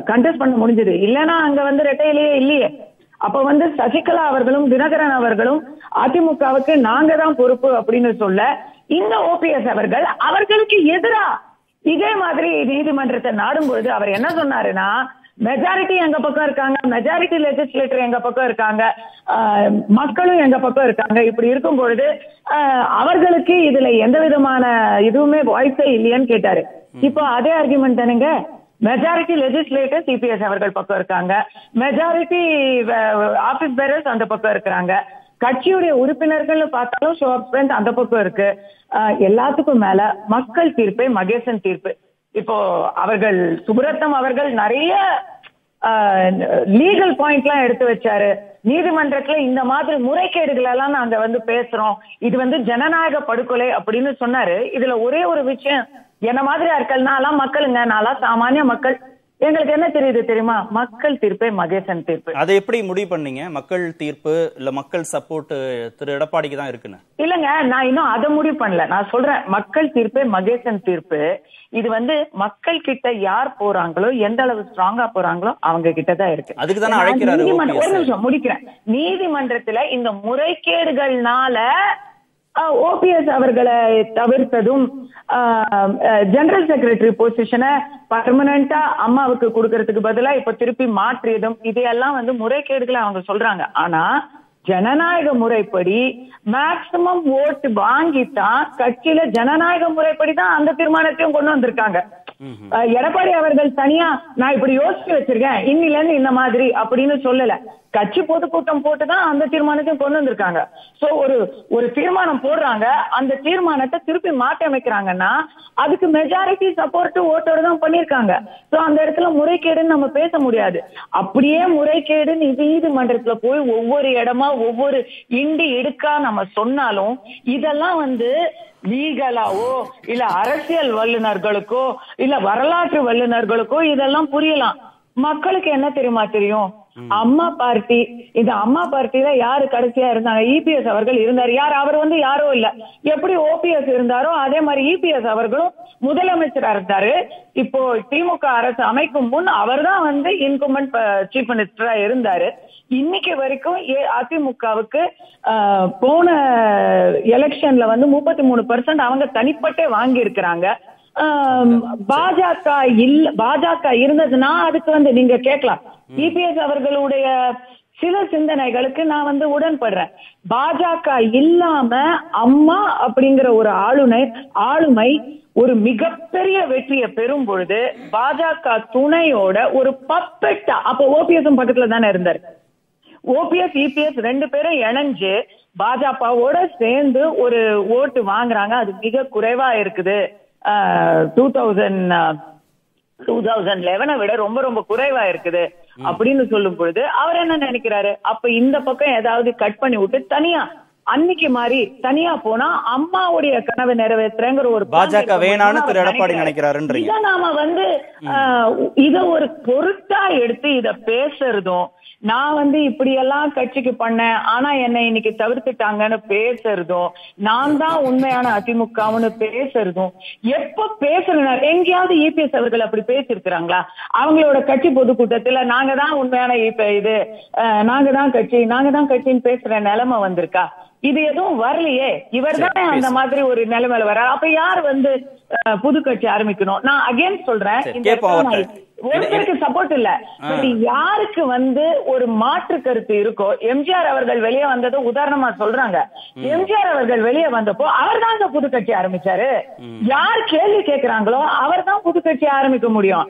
கண்டெஸ்ட் பண்ண முடிஞ்சது. இல்லைன்னா அங்க வந்து ரெட்டை இலையே இல்லையே. அப்ப வந்து சசிகலா அவர்களும் தினகரன் அவர்களும் அதிமுகவுக்கு நாங்க தான் பொறுப்பு அப்படின்னு சொல்ல இந்த ஓபிஎஸ் அவர்கள் அவர்களுக்கு எதிரா இதே மாதிரி நீதிமன்றத்தை நாடும் பொழுது அவர் என்ன சொன்னாருன்னா மெஜாரிட்டி எங்க பக்கம் இருக்காங்க மெஜாரிட்டி லெஜிஸ்லேட்டர் எங்க பக்கம் இருக்காங்க மக்களும் எங்க பக்கம் இருக்காங்க. இப்படி இருக்கும் பொழுது அவர்களுக்கு இதுல எந்த விதமான இதுவுமே வாய்ஸே இல்லையான்னு கேட்டாரு. இப்போ அதே ஆர்குமெண்ட் தானுங்க. மெஜாரிட்டி லெஜிஸ்லேட்டர் சிபிஎஸ் அவர்கள் பக்கம் இருக்காங்க. மெஜாரிட்டி ஆபீஸ் பேரர்ஸ் அந்த பக்கம் இருக்கிறாங்க. கட்சியுடைய உறுப்பினர்கள் பார்த்தாலும் ஷோ ஆஃப் ஸ்ட்ரென்த் அந்த பக்கம் இருக்கு. எல்லாத்துக்கும் மேல மக்கள் தீர்ப்பே மகேசன் தீர்ப்பு. இப்போ அவர்கள் சுப்ரத்தம் அவர்கள் நிறைய லீகல் பாயிண்ட் எல்லாம் எடுத்து வச்சாரு. நீதிமன்றத்துல இந்த மாதிரி முறைகேடுகள் எல்லாம் நாங்க வந்து பேசுறோம். இது வந்து ஜனநாயக படுகொலை அப்படின்னு சொன்னாரு. இதுல ஒரே ஒரு விஷயம் என்ன மாதிரி ஆட்கள் நான்லாம் மக்களுங்க நான்லாம் சாமானிய மக்கள். எங்களுக்கு என்ன தெரியுது தெரியுமா? மக்கள் தீர்ப்பே மகேசன் தீர்ப்பு. அதை எப்படி முடிவு பண்ணீங்க? மக்கள் தீர்ப்பு இல்ல மக்கள் சப்போர்ட் திரு எடப்பாடிக்கு தான் இருக்குன்னு? இல்லங்க நான் இன்னும் அதை முடிவு பண்ணல. நான் சொல்றேன் மக்கள் தீர்ப்பே மகேசன் தீர்ப்பு. இது வந்து மக்கள் கிட்ட யார் போறாங்களோ எந்த அளவு ஸ்ட்ராங்கா போறாங்களோ அவங்க கிட்ட தான் இருக்கு. அதுக்கு தானே அழைக்கிறாரு. ஒரு நிமிஷம் முடிக்கிறேன். நீதிமன்றத்துல இந்த முறைகேடுகள்னால ஓபிஎஸ் அவர்களை தவிர்த்ததும் ஜெனரல் செக்ரட்டரி பொசிஷனை பர்மனண்டா அம்மாவுக்கு கொடுக்கறதுக்கு பதிலா இப்ப திருப்பி மாற்றியதும் இதையெல்லாம் வந்து முறைகேடுகளை அவங்க சொல்றாங்க. ஆனா ஜனநாயக முறைப்படி மேக்சிமம் ஓட்டு வாங்கித்தான் கட்சியில ஜனநாயக முறைப்படி தான் அந்த தீர்மானத்தையும் கொண்டு வந்திருக்காங்க. எடப்பாடி அவர்கள் தனியா நான் இப்படி யோசிச்சு வச்சிருக்கேன். இன்னில இருந்து இந்த மாதிரி அப்படின்னு சொல்லல. கட்சி பொதுக்கூட்டம் போட்டுதான் அந்த தீர்மானத்தையும் கொண்டு வந்திருக்காங்க. சோ ஒரு ஒரு தீர்மானம் போடுறாங்க. அந்த தீர்மானத்தை திருப்பி மாற்றி அமைக்கிறாங்கன்னா அதுக்கு மெஜாரிட்டி சப்போர்ட் ஓட்டோட தான் பண்ணிருக்காங்க சோ அந்த இடத்துல முறைகேடுன்னு நம்ம பேச முடியாது. அப்படியே முறைகேடு நீதிமன்றத்துல போய் ஒவ்வொரு இடமா ஒவ்வொரு இண்டி இடுக்கா நம்ம சொன்னாலும் இதெல்லாம் வந்து லீகலாவோ இல்ல அரசியல் வல்லுநர்களுக்கோ இல்ல வரலாற்று வல்லுநர்களுக்கோ இதெல்லாம் புரியலாம். மக்களுக்கு என்ன தெரியுமா தெரியும்? அம்மா பார்ட்டி. இந்த அம்மா பார்ட்டில யாரு கடைசியா இருந்தாங்க? இபிஎஸ் அவர்கள் இருந்தார். யார்? அவர் வந்து யாரோ இல்ல. எப்படி ஓபிஎஸ் இருந்தாரோ அதே மாதிரி இபிஎஸ் அவர்களும் முதலமைச்சரா இருந்தாரு. இப்போ திமுக அரசு அமைக்கும் முன் அவர்தான் வந்து இன்குமெண்ட் சீஃப் மினிஸ்டரா இருந்தாரு. இன்னைக்கு வரைக்கும் அதிமுகவுக்கு போன எலெக்ஷன்ல வந்து முப்பத்தி மூணு பர்சன்ட் அவங்க தனிப்பட்டே வாங்கி இருக்கிறாங்க பாஜக இல்ல பாஜக இருந்ததுன்னா அதுக்கு வந்து நீங்க கேட்கலாம். இபிஎஸ் அவர்களுடைய சில சிந்தனைகளுக்கு நான் வந்து உடன்படுறேன். பாஜக இல்லாம அம்மா அப்படிங்கிற ஒரு ஆளுநை ஆளுமை ஒரு மிகப்பெரிய வெற்றியை பெறும் பொழுது பாஜக துணையோட ஒரு பப்பெட்டா அப்ப ஓபிஎஸ் பக்கத்துல தானே இருந்தாரு. ஓபிஎஸ் இபிஎஸ் ரெண்டு பேரும் இணைஞ்சு பாஜகவோட சேர்ந்து ஒரு ஓட்டு வாங்குறாங்க. அது மிக குறைவா இருக்குது. டூ தௌசண்ட் டூ தௌசண்ட் லெவனை விட ரொம்ப ரொம்ப குறைவா இருக்குது அப்படின்னு சொல்லும் பொழுது அவர் என்ன நினைக்கிறாரு? அப்ப இந்த பக்கம் ஏதாவது கட் பண்ணி விட்டு தனியா அன்னைக்கு மாதிரி தனியா போனா அம்மாவுடைய கனவை நிறைவேற்றுறேங்கிற ஒரு பாஜக வேணான்னு திரு எடப்பாடி நினைக்கிறாரு. நாம வந்து இத ஒரு பொருட்டா எடுத்து இத பேசுறதும் நான் வந்து இப்படி எல்லாம் கட்சிக்கு பண்ணேன் ஆனா என்னை இன்னைக்கு தவிர்த்துட்டாங்கன்னு பேசுறதும் நான் தான் உண்மையான அதிமுகவுன்னு பேசுறதும் எப்ப பேசுறேன்னா எங்கேயாவது இபிஎஸ் அவர்கள் அப்படி பேசியிருக்கிறாங்களா? அவங்களோட கட்சி பொதுக்கூட்டத்துல நாங்க தான் உண்மையான இப்ப இது நாங்க தான் கட்சி நாங்க தான் கட்சின்னு பேசுற நிலைமை வந்திருக்கா? இது எதுவும் வரலையே. இவர் தானே அந்த மாதிரி ஒரு நிலைமையில வர அப்ப யார் வந்து புது கட்சி ஆரம்பிக்கணும்? நான் அகைன் சொல்றேன். ஒருத்தருக்கு சப்போர்ட் இல்ல. யாருக்கு வந்து ஒரு மாற்று கருத்து இருக்கோ எம்ஜிஆர் அவர்கள் வெளியே வந்தது உதாரணமா சொல்றாங்க. எம்ஜிஆர் அவர்கள் வெளியே வந்தப்போ அவர் தான் புது கட்சி ஆரம்பிச்சாரு. யார் கேள்வி கேக்குறாங்களோ அவர் தான் புது கட்சி ஆரம்பிக்க முடியும்.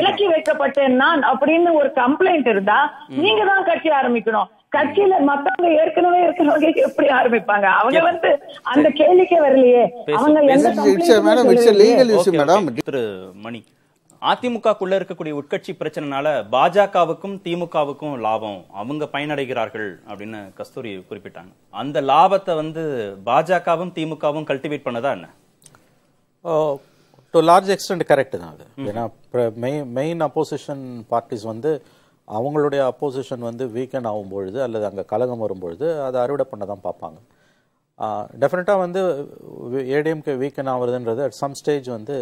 விலக்கி வைக்கப்பட்டேன் நான் அப்படின்னு ஒரு கம்ப்ளைண்ட் இருந்தா நீங்க தான் கட்சி ஆரம்பிக்கணும். கட்சியில மத்தவங்க ஏற்கனவே இருக்கிறவங்க எப்படி ஆரம்பிப்பாங்க? அவங்க வந்து அந்த கேள்விக்கே வரலையே. அவங்க. திரு மணி அதிமுகக்குள்ள இருக்கக்கூடிய உட்கட்சி பிரச்சனைனால பாஜகவுக்கும் திமுகவுக்கும் லாபம். அவங்க பயனடைகிறார்கள் அப்படின்னு கஸ்தூரி குறிப்பிட்டாங்க. அந்த லாபத்தை வந்து பாஜகவும் திமுகவும் கல்டிவேட் பண்ணதா என்ன? டு லார்ஜ் எக்ஸ்டென்ட் கரெக்ட் தான் அது. ஏன்னா மெயின் மெயின் அப்போசிஷன் பார்ட்டிஸ் வந்து அவங்களுடைய அப்போசிஷன் வந்து வீக்கெண்ட் ஆகும் பொழுது அல்லது அங்கே கலகம் வரும்பொழுது அதை அறுவடை பண்ண தான் பார்ப்பாங்க. டெஃபினட்டாக வந்து ஏடிஎம்கே வீக்கெண்ட் ஆகுறதுன்றது அட் சம் ஸ்டேஜ் வந்து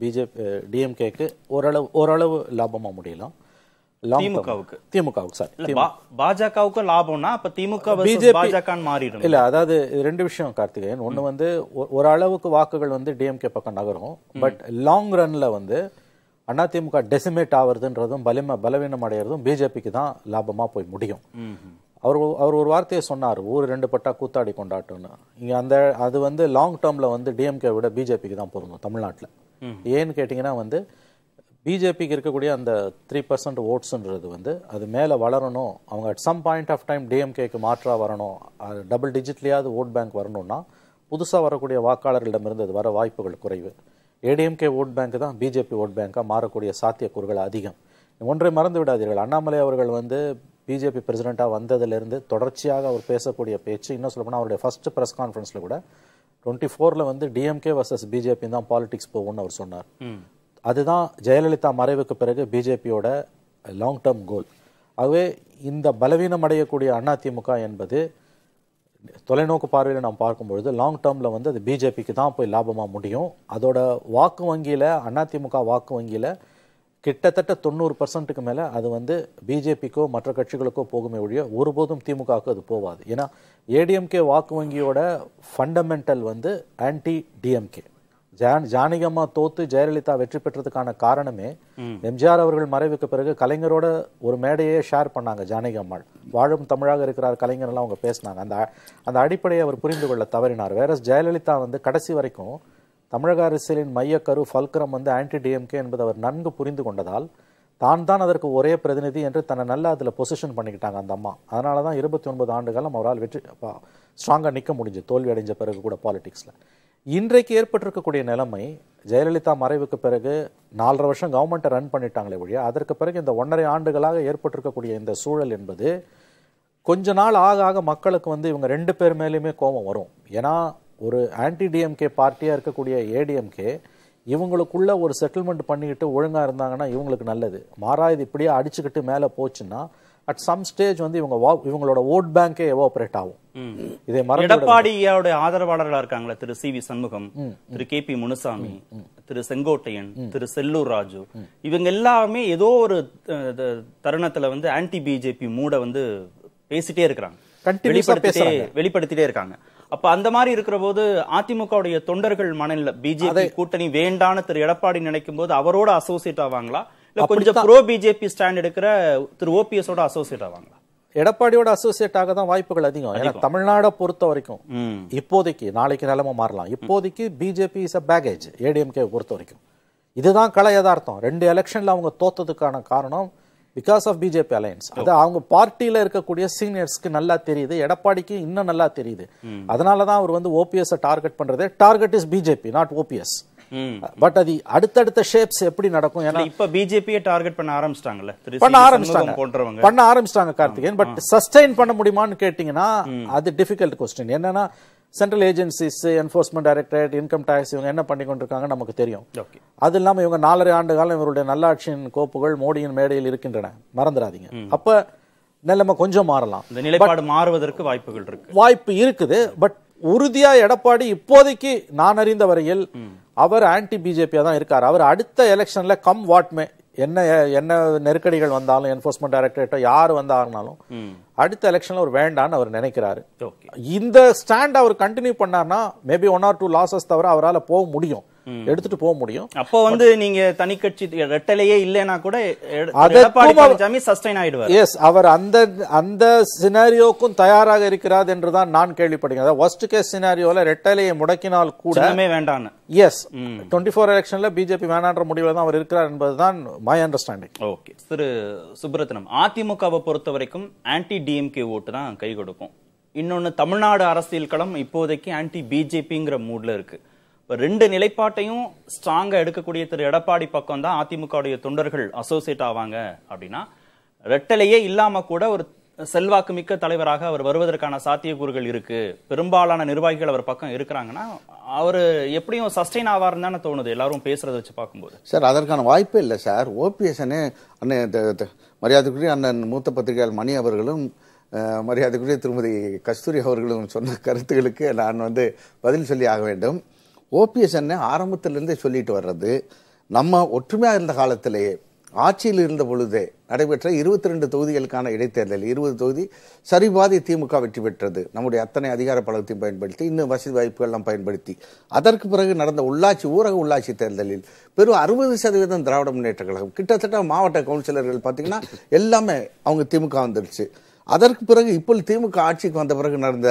பிஜேபி டிஎம்கேக்கு ஓரளவு ஓரளவு லாபமாக முடியலாம். திமுகவுக்கு. திமுகவுக்கு சாரி பாஜகவுக்கு லாபம்னா அப்ப திமுக பாஜக மாறிடும். இல்ல அதாவது ரெண்டு விஷயம் கார்த்திகேயன். ஒண்ணு வந்து ஒரு அளவுக்கு வாக்குகள் வந்து டிஎம்கே பக்கம் நகரும். பட் லாங் ரன்ல வந்து அதிமுக டெசிமேட் ஆகுறதுன்றதும் பலம பலவீனம் அடையிறதும் பிஜேபிக்கு தான் லாபமா போய் முடியும். அவர் அவர் ஒரு வார்த்தையை சொன்னார் ஊர் ரெண்டு பட்டா கூத்தாடி கொண்டாட்டம்னு இங்க அந்த அது வந்து லாங் டேர்ம்ல வந்து டிஎம்கே விட பிஜேபிக்கு தான் பொருந்தும் தமிழ்நாட்டுல. ஏன்னு கேட்டிங்கன்னா வந்து பிஜேபிக்கு இருக்கக்கூடிய அந்த த்ரீ பர்சன்ட் ஓட்ஸ்ன்றது வந்து அது மேலே வளரணும். அவங்க at some point of time டிஎம்கேக்கு மாற்றா வரணும். டபுள் டிஜிட்லேயாவது ஓட் பேங்க் வரணும்னா புதுசாக வரக்கூடிய வாக்காளர்களிடமிருந்து அது வர வாய்ப்புகள் குறைவு. ஏடிஎம்கே ஓட் பேங்க் தான் பிஜேபி ஓட் பேங்காக மாறக்கூடிய சாத்தியக்கூறுகள் அதிகம். ஒன்றை மறந்து விடாதீர்கள். அண்ணாமலை அவர்கள் வந்து பிஜேபி பிரசிடெண்ட்டாக வந்ததிலிருந்து தொடர்ச்சியாக அவர் பேசக்கூடிய பேச்சு இன்னும் சொல்லப்போனால் அவருடைய ஃபர்ஸ்ட் ப்ரெஸ் கான்ஃபரன்ஸில் கூட டுவெண்ட்டி ஃபோரில் வந்து டிஎம்கே வர்சஸ் பிஜேபி தான் பாலிடிக்ஸ் போகும்னு அவர் சொன்னார். அதுதான் ஜெயலலிதா மறைவுக்கு பிறகு பிஜேபியோட லாங் டேர்ம் கோல் ஆகவே இந்த பலவீனம் அடையக்கூடிய அதிமுக என்பது தொலைநோக்கு பார்வையில் நாம் பார்க்கும்பொழுது லாங் டேர்மில் வந்து அது பிஜேபிக்கு தான் போய் லாபமாக முடியும். அதோட வாக்கு வங்கியில் அதிமுக வாக்கு வங்கியில் கிட்டத்தட்ட தொண்ணூறு பர்சன்ட்டுக்கு மேலே அது வந்து பிஜேபிக்கோ மற்ற கட்சிகளுக்கோ போகுமே ஒழிய ஒருபோதும் திமுகவுக்கு அது போகாது ஏன்னா ஏடிஎம்கே வாக்கு வங்கியோட ஃபண்டமெண்டல் வந்து ஆன்டி டிஎம்கே ஜான் ஜானகியம்மா தோத்து ஜெயலலிதா வெற்றி பெற்றதுக்கான காரணமே எம்ஜிஆர் அவர்கள் மறைவுக்கு பிறகு கலைஞரோட ஒரு மேடையே ஷேர் பண்ணாங்க ஜானகி அம்மாள். வாழும் தமிழாக இருக்கிறார் கலைஞர்லாம் அவங்க பேசினாங்க. அந்த அந்த அடிப்படையை அவர் புரிந்து கொள்ள தவறினார். வேற ஜெயலலிதா வந்து கடைசி வரைக்கும் தமிழக அரசியலின் மையக்கரு ஃபல்கரம் வந்து ஆன்டி டிஎம்கே என்பதை அவர் நன்கு புரிந்து கொண்டதால் தான் தான் அதற்கு ஒரே பிரதிநிதி என்று தன்னை நல்லா அதில் பொசிஷன் பண்ணிக்கிட்டாங்க அந்த அம்மா. அதனால தான் இருபத்தி ஒன்பது ஆண்டு காலம் அவரால் வெற்றி ஸ்ட்ராங்காக நிற்க முடிஞ்சு. தோல்வி அடைஞ்ச பிறகு கூட பாலிடிக்ஸில் இன்றைக்கு ஏற்பட்டிருக்கக்கூடிய நிலைமை ஜெயலலிதா மறைவுக்கு பிறகு நாலரை வருஷம் கவர்மெண்ட்டை ரன் பண்ணிட்டாங்களே ஒழிய அதற்கு பிறகு இந்த ஒன்றரை ஆண்டுகளாக ஏற்பட்டிருக்கக்கூடிய இந்த சூழல் என்பது கொஞ்ச நாள் ஆக ஆக மக்களுக்கு வந்து இவங்க ரெண்டு பேர் மேலேயுமே கோபம் வரும். ஏன்னா ஒரு ஆன்டி டிஎம்கே பார்ட்டியாக இருக்கக்கூடிய ஏடிஎம்கே இவங்களுக்குள்ள ஒரு செட்டில்மெண்ட் பண்ணிக்கிட்டு ஒழுங்காக இருந்தாங்கன்னா இவங்களுக்கு நல்லது. மாறா இது இப்படியே அடிச்சுக்கிட்டு மேலே போச்சுன்னா அட் சம் ஸ்டேஜ் வந்து இவங்க இவங்களோட ஓட் பேங்கே எவாபரேட் ஆகும். இதை மறந்து எடப்பாடியோட ஆதரவாளர்களா இருக்காங்களா Thiru C V Shanmugam Thiru K P Munusamy Thiru Sengottaiyan Thiru Sellur Raju இவங்க எல்லாமே ஏதோ ஒரு தருணத்துல வந்து ஆன்டி பிஜேபி மூட வந்து பேசிட்டே இருக்கிறாங்க. வெளிப்படுத்திட்டே இருக்காங்க. அப்ப அந்த மாதிரி இருக்கிற போது அதிமுகவுடைய தொண்டர்கள் மனநில பிஜேபி கூட்டணி வேண்டான்னு திரு எடப்பாடி நினைக்கும் போது அவரோட அசோசியேட் ஆவாங்களா? கொஞ்சம் ப்ரோ பிஜேபி ஸ்டாண்ட் எடுக்கிற திரு ஓபிஎஸ் ஓட அசோசியேட் ஆவாங்களா எடப்பாடியோட அசோசியேட் ஆக தான் வாய்ப்புகள் அதிகம். ஏன்னா தமிழ்நாடை பொறுத்த வரைக்கும். இப்போதைக்கு நாளைக்கு நிலைமை மாறலாம். இப்போதைக்கு BJP is a baggage ADMK பொறுத்த வரைக்கும். இதுதான் கலை யதார்த்தம். ரெண்டு எலெக்ஷன்ல அவங்க தோத்ததுக்கான காரணம் பிகாஸ் ஆஃப் பிஜேபி அலையன்ஸ் அது அவங்க பார்ட்டியில இருக்கக்கூடிய சீனியர்ஸ்க்கு நல்லா தெரியுது. எடப்பாடிக்கு இன்னும் நல்லா தெரியுது. அதனால தான் அவர் வந்து ஓபிஎஸ் டார்கெட் பண்றது. Target is BJP not OPS. But அது அடுத்தடுத்த ஷேப்ஸ் எப்படி நடக்கும்? ஏன்னா இப்ப பிஜேபியை டார்கெட் பண்ண ஆரம்பிச்சிட்டாங்கல்ல. பண்ண. ஆரம்பிச்சிட்டாங்க சண்முகம் போன்றவங்க. பண்ண ஆரம்பிச்சிட்டாங்க கார்த்திகேயன். பட் சஸ்டைன் பண்ண முடியுமான்னு கேட்டீங்கன்னா அது டிஃபிகல்ட் கொஸ்டின் என்னன்னா central agencies enforcement directorate income tax இவங்க என்ன பண்ணி கொண்டிருக்காங்க நமக்கு தெரியும். அது இல்லாம இவங்க நாலரை ஆண்டு காலம் இவருடைய நல்லாட்சியின் கோப்புகள் மோடியின் மேடையில் இருக்கின்றன. மறந்துடாதீங்க. அப்ப நிலைமை கொஞ்சம் மாறலாம். இந்த நிலைப்பாடு மாறுவதற்கு வாய்ப்புகள் இருக்கு. வாய்ப்பு இருக்குது. பட் உறுதியா எடப்பாடி இப்போதைக்கு நான் அறிந்த வரையில் அவர் ஆன்டி பிஜேபியா தான் இருக்கார். அவர் அடுத்த எலெக்ஷன்ல கம் வாட்மே என்ன என்ன நெருக்கடிகள் வந்தாலும் என்ஃபோர்ஸ்மெண்ட் டைரக்டரேட்டோ யார் வந்தாருனாலும் அடுத்த எலெக்ஷன்ல அவர் வேண்டான்னு அவர் நினைக்கிறாரு. இந்த ஸ்டாண்ட் அவர் கண்டினியூ பண்ணார்னா maybe one or two losses தவிர அவரால் போக முடியும். எடுத்துட்டு போக முடியும். அப்போ வந்து நீங்க தனி கட்சி ரெட்டலையே இல்லைன்னா கூட பழனிசாமி சஸ்டைன் ஆயிடுவார். எஸ் அவர் அந்த அந்த சினாரியோக்கும் தயாராக இருக்கிறார் என்றுதான் நான் கேள்விப்படுகிறேன். அதாவது worst கேஸ் சினாரியோல ரெட்டலையை முடக்கினால் கூட வேண்டான்னு. எஸ் டுவெண்ட்டி ஃபோர் எலெக்ஷன்ல பிஜேபி வேணான்ற முடிவில் தான் அவர் இருக்கிறார் என்பதுதான் my understanding okay Thiru Subrathnam அதிமுகவை பொறுத்த வரைக்கும் ஆன்டி டிஎம்கே ஓட்டு தான் கை கொடுக்கும். இன்னொன்னு தமிழ்நாடு அரசியல் களம் இப்போதைக்கு ஆன்டி பிஜேபிங்கிற மூட்ல இருக்கு. ரெண்டு நிலைப்பாட்டையும் ஸ்ட்ராங்கா எடுக்கக்கூடிய திரு எடப்பாடி பக்கம் தான் அதிமுகவுடைய தொண்டர்கள் அசோசியேட் ஆவாங்க அப்படின்னா ரெட்டலையே இல்லாம கூட ஒரு செல்வாக்கு மிக்க தலைவராக அவர் வருவதற்கான சாத்தியக்கூறுகள் இருக்கு. பெரும்பாலான நிர்வாகிகள் அவர் பக்கம் இருக்கிறாங்கன்னா அவர் எப்படியும் சஸ்டைன் ஆவார்னு தானே தோணுது. எல்லாரும் பேசுறத வச்சு பார்க்கும்போது. சார் அதற்கான வாய்ப்பே இல்லை சார். ஓபிஎஸ் அண்ணன் மரியாதைக்குரிய அண்ணன் மூத்த பத்திரிகையாளர் மணி அவர்களும் மரியாதைக்குரிய திருமதி கஸ்தூரி அவர்களும் சொன்ன கருத்துகளுக்கு நான் வந்து பதில் சொல்லி ஆக வேண்டும். ஓபிஎஸ் என்ன ஆரம்பத்திலிருந்தே சொல்லிட்டு வர்றது நம்ம ஒற்றுமையாக இருந்த காலத்திலேயே ஆட்சியில் இருந்த பொழுதே நடைபெற்ற இருபத்தி ரெண்டு தொகுதிகளுக்கான இடைத்தேர்தல் இருபது தொகுதி சரிபாதி திமுக வெற்றி பெற்றது. நம்முடைய அத்தனை அதிகார பலத்தையும் பயன்படுத்தி இன்னும் வசதி வாய்ப்புகள்லாம் பயன்படுத்தி அதற்கு பிறகு நடந்த உள்ளாட்சி ஊரக உள்ளாட்சி தேர்தலில் பெரும் அறுபது சதவீதம் திராவிட முன்னேற்ற கழகம் கிட்டத்தட்ட மாவட்ட கவுன்சிலர்கள் பார்த்தீங்கன்னா எல்லாமே அவங்க திமுக வந்துருச்சு. அதற்கு பிறகு இப்போ திமுக ஆட்சிக்கு வந்த பிறகு நடந்த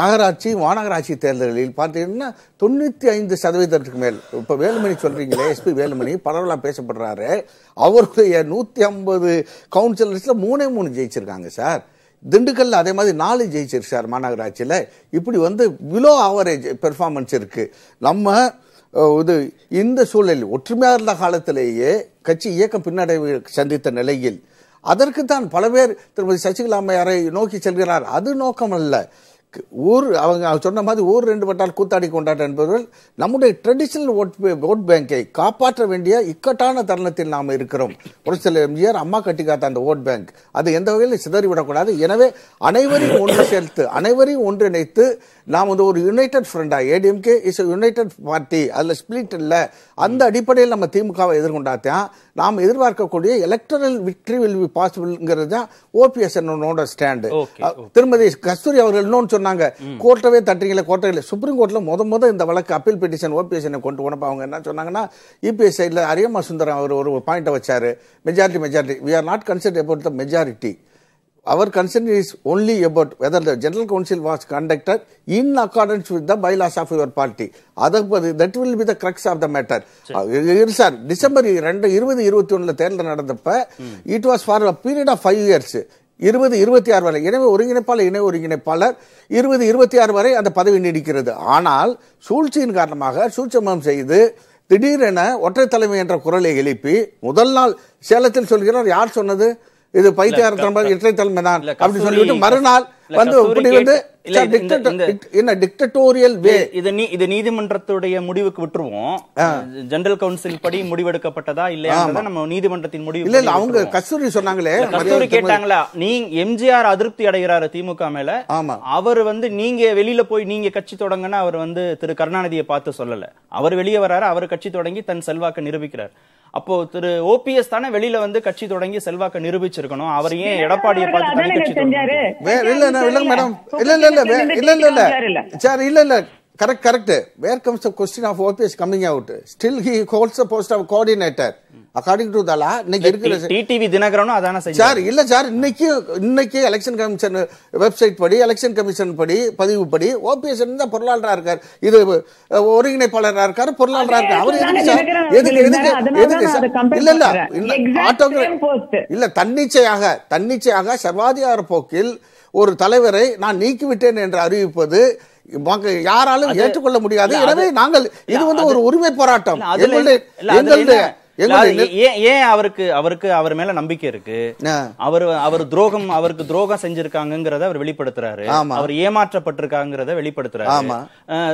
நகராட்சி மாநகராட்சி தேர்தல்களில் பார்த்தீங்கன்னா தொண்ணூற்றி ஐந்து சதவீதத்துக்கு மேல். இப்போ வேலுமணி சொல்கிறீங்களே எஸ்பி வேலுமணி பரவலாக பேசப்படுறாரு. அவருடைய நூற்றி ஐம்பது கவுன்சிலர்ஸில் மூணே மூணு ஜெயிச்சிருக்காங்க சார். திண்டுக்கல்ல அதே மாதிரி நாலு ஜெயிச்சிருக்கு சார் மாநகராட்சியில். இப்படி வந்து பிலோ ஆவரேஜ் பெர்ஃபார்மன்ஸ் இருக்குது நம்ம இது இந்த சூழலில் ஒற்றுமையாக இருந்த காலத்திலேயே கட்சி இயக்கம் பின்னடைவு சந்தித்த நிலையில் அதற்குத்தான் பல பேர் திருமதி சசிகலா அம்மையாரை நோக்கி செல்கிறார். அது நோக்கம் அல்ல ஊர் அவங்க சொன்ன மாதிரி ஊர் ரெண்டு பட்டால் கூத்தாடி கொண்டாட்டம் என்பவர்கள் நம்முடைய ட்ரெடிஷனல் ஓட் ஓட் பேங்கை காப்பாற்ற வேண்டிய இக்கட்டான தருணத்தில் நாம் இருக்கிறோம். ஒரு சில எம்ஜிஆர் அம்மா கட்டி காத்த அந்த ஓட் பேங்க் அது எந்த வகையில் சிதறிவிடக்கூடாது எனவே அனைவரையும் ஒன்று சேர்த்து அனைவரையும் ஒன்றிணைத்து நாம் வந்து ஒரு யுனைடெட் ஃப்ரெண்டா ஏடிஎம்கே இஸ் யுனைடெட் பார்ட்டி அதில் ஸ்பிளிட் இல்லை. அந்த அடிப்படையில் நம்ம திமுகவை எதிர்கொண்டாத்தான் நாம் எதிர்பார்க்கக்கூடிய எலக்டரல் விக்டரி வில் பி பாசிபிள்ங்கிறது தான் ஓபிஎஸ் என்னோட ஸ்டாண்டு திருமதி கஸ்தூரி அவர்கள் இன்னொன்று சொன்னாங்க. கோர்ட்டவே தட்டுறீங்களே கோர்ட்டில் சுப்ரீம் கோர்ட்ல முத முத இந்த வழக்கு அப்பீல் பெட்டிஷன் ஓபிஎஸ் கொண்டு போனப்ப அவங்க என்ன சொன்னாங்கன்னா இபிஎஸ் சைடில் அரியம்மா சுந்தரம் அவர் ஒரு பாயிண்ட்டை வச்சாரு. Majority majority we are not consider about the majority our concern is only about whether the general council was conducted in accordance with the bylaws of your party. அதற்கு that will be the crux of the matter. Sir. December ரெண்டு இருபது இருபத்தி ஒண்ணுல தேர்தல் நடந்தப்ப it was for a period of five years இருபது இருபத்தி ஆறு வரை. எனவே ஒருங்கிணைப்பாளர் இணை ஒருங்கிணைப்பாளர் இருபது இருபத்தி ஆறு வரை அந்த பதவி நீடிக்கிறது. ஆனால் சூழ்ச்சியின் காரணமாக சூட்சமம் செய்து திடீரென ஒற்றை தலைமை என்ற குரலை எழுப்பி முதல் நாள் சேலத்தில் சொல்கிறார் யார் சொன்னது? இது பைத்தியாரத்தனம் இரட்டை தலைமை தான் இல்ல, அப்படி கஸ்தூரி- சொல்லிட்டு மறுநாள் வந்து இப்படி வந்து கேட்டு- இல்ல, இது- இந்த- இந்த- என்ன டிக்டட்டோரியல் வே இது நீ இது நீதிமன்றத்துடைய முடிவுக்கு விட்டுருவோம். ஜெனரல் கவுன்சில் படி முடிவெடுக்கப்பட்டதா இல்லையான்றத நம்ம நீதிமன்றத்தின் முடிவு இல்ல அவங்க. கஸ்தூரி சொன்னாங்களே கஸ்தூரி கேட்டாங்களா? நீங்க எம்ஜிஆர் அதிருப்தி அடைகிறாரு திமுக மேல. அவர் வந்து நீங்க வெளியில போய் நீங்க கட்சி தொடங்கன்னா அவர் வந்து திரு கருணாநிதியை பார்த்து சொல்லல. அவர் வெளியே வராரு அவர் கட்சி தொடங்கி தன் செல்வாக்க நிரூபிக்கிறார். அப்போ திரு ஓபிஎஸ் தானே வெளியில வந்து கட்சி தொடங்கி செல்வாக்க நிரூபிச்சிருக்கணும். அவர் ஏன் எடப்பாடியை பார்த்து தனி கட்சி இல்ல இல்ல இல்ல மேடம். இல்ல இல்ல இல்ல. இல்ல இல்ல. சார் இல்ல இல்ல. Correct correct where comes the question of OPS coming out still he the post of coordinator according to the law இன்னைக்கு இருக்கிற டிடிவி தினகரனும் அதானே சார் செஞ்சாரு இல்ல சார் இன்னைக்கு இன்னைக்கு எலெக்ஷன் கமிஷன் வெப்சைட் படி எலெக்ஷன் கமிஷன் படி பதிவு படி ஓபிஎஸ் தான் பொருளாளரா இருக்கார். இது ஒருங்கிணைப்பாளரா இருக்காரு பொருளாளரா இருக்காரு. அவர் எதுக்கு சார் எதுக்கு எதுக்கு எதுக்கு சார்? இல்ல இல்ல இல்ல ஆட்டோகிராஃப் இல்ல தன்னிச்சையாக தன்னிச்சையாக சர்வாதிகார போக்கில் ஒரு தலைவரை நான் நீக்கிவிட்டேன் என்று அறிவிப்பது யாராலும் ஏற்றுக்கொள்ள முடியாது. எனவே நாங்கள் இது வந்து ஒரு உரிமை போராட்டம். எங்களுடைய என்ன- ஏன் ஏன் அவருக்கு அவருக்கு அவர் மேல நம்பிக்கை இருக்கு. அவர் அவர் துரோகம் அவருக்கு துரோகம் செஞ்சிருக்காங்கங்கறத அவர் வெளிப்படுத்துறாரு. அவர் ஏமாற்றப்பட்டிருக்காங்கறத வெளிப்படுத்துறாரு.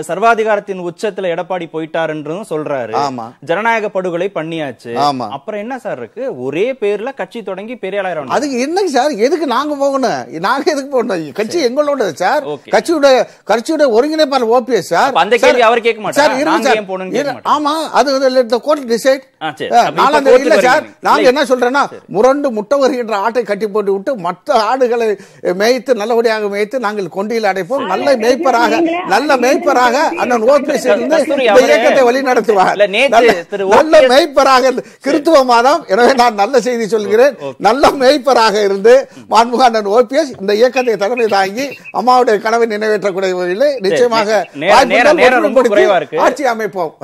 சர்வாதிகாரத்தின் உச்சத்துல எடப்பாடி போயிட்டாருன்றதும் சொல்றாரு. ஜனநாயக படுகொலை பண்ணியாச்சு. அப்புறம் என்ன சார் இருக்கு? ஒரே பேர்ல கட்சி தொடங்கி பெரிய ஆளாயிரம் அதுக்கு என்னங்க சார்? எதுக்கு நாங்க போகணும்? நாங்க எதுக்கு போகணும்? கட்சி எங்களோட சார். கட்சியோட கட்சியோட ஒருங்கிணைப்பாளர் ஓபிஎஸ் சார். அந்த கேள்வி அவர் கேட்க மாட்டாரா? ஆமா. அது வந்து let the நாலாம் தேதி இல்ல சார். நாங்க. என்ன சொல்றேன்னா முரண்டு முட்டை வருகின்ற ஆட்டை கட்டி போட்டு விட்டு மற்ற ஆடுகளை மேய்த்து நல்லபடியாக மேய்த்து நாங்கள் கொண்டியில் அடைப்போம். நல்ல மேய்ப்பராக நல்ல மேய்ப்பராக அண்ணன் ஓபிஎஸ் இருந்து இந்த இயக்கத்தை வழிநடத்துவார் இல்ல, நேத்து நல்ல- மேய்ப்பராக கிறித்துவ மாதம் எனவே நான் நல்ல செய்தி சொல்கிறேன். நல்ல மேய்ப்பராக இருந்து மாண்புக அண்ணன் ஓபிஎஸ் இந்த இயக்கத்தை தலைமை தாங்கி அம்மாவுடைய கனவை நிறைவேற்றக்கூடிய வகையில் நிச்சயமாக. ஆட்சி அமைப்போம்.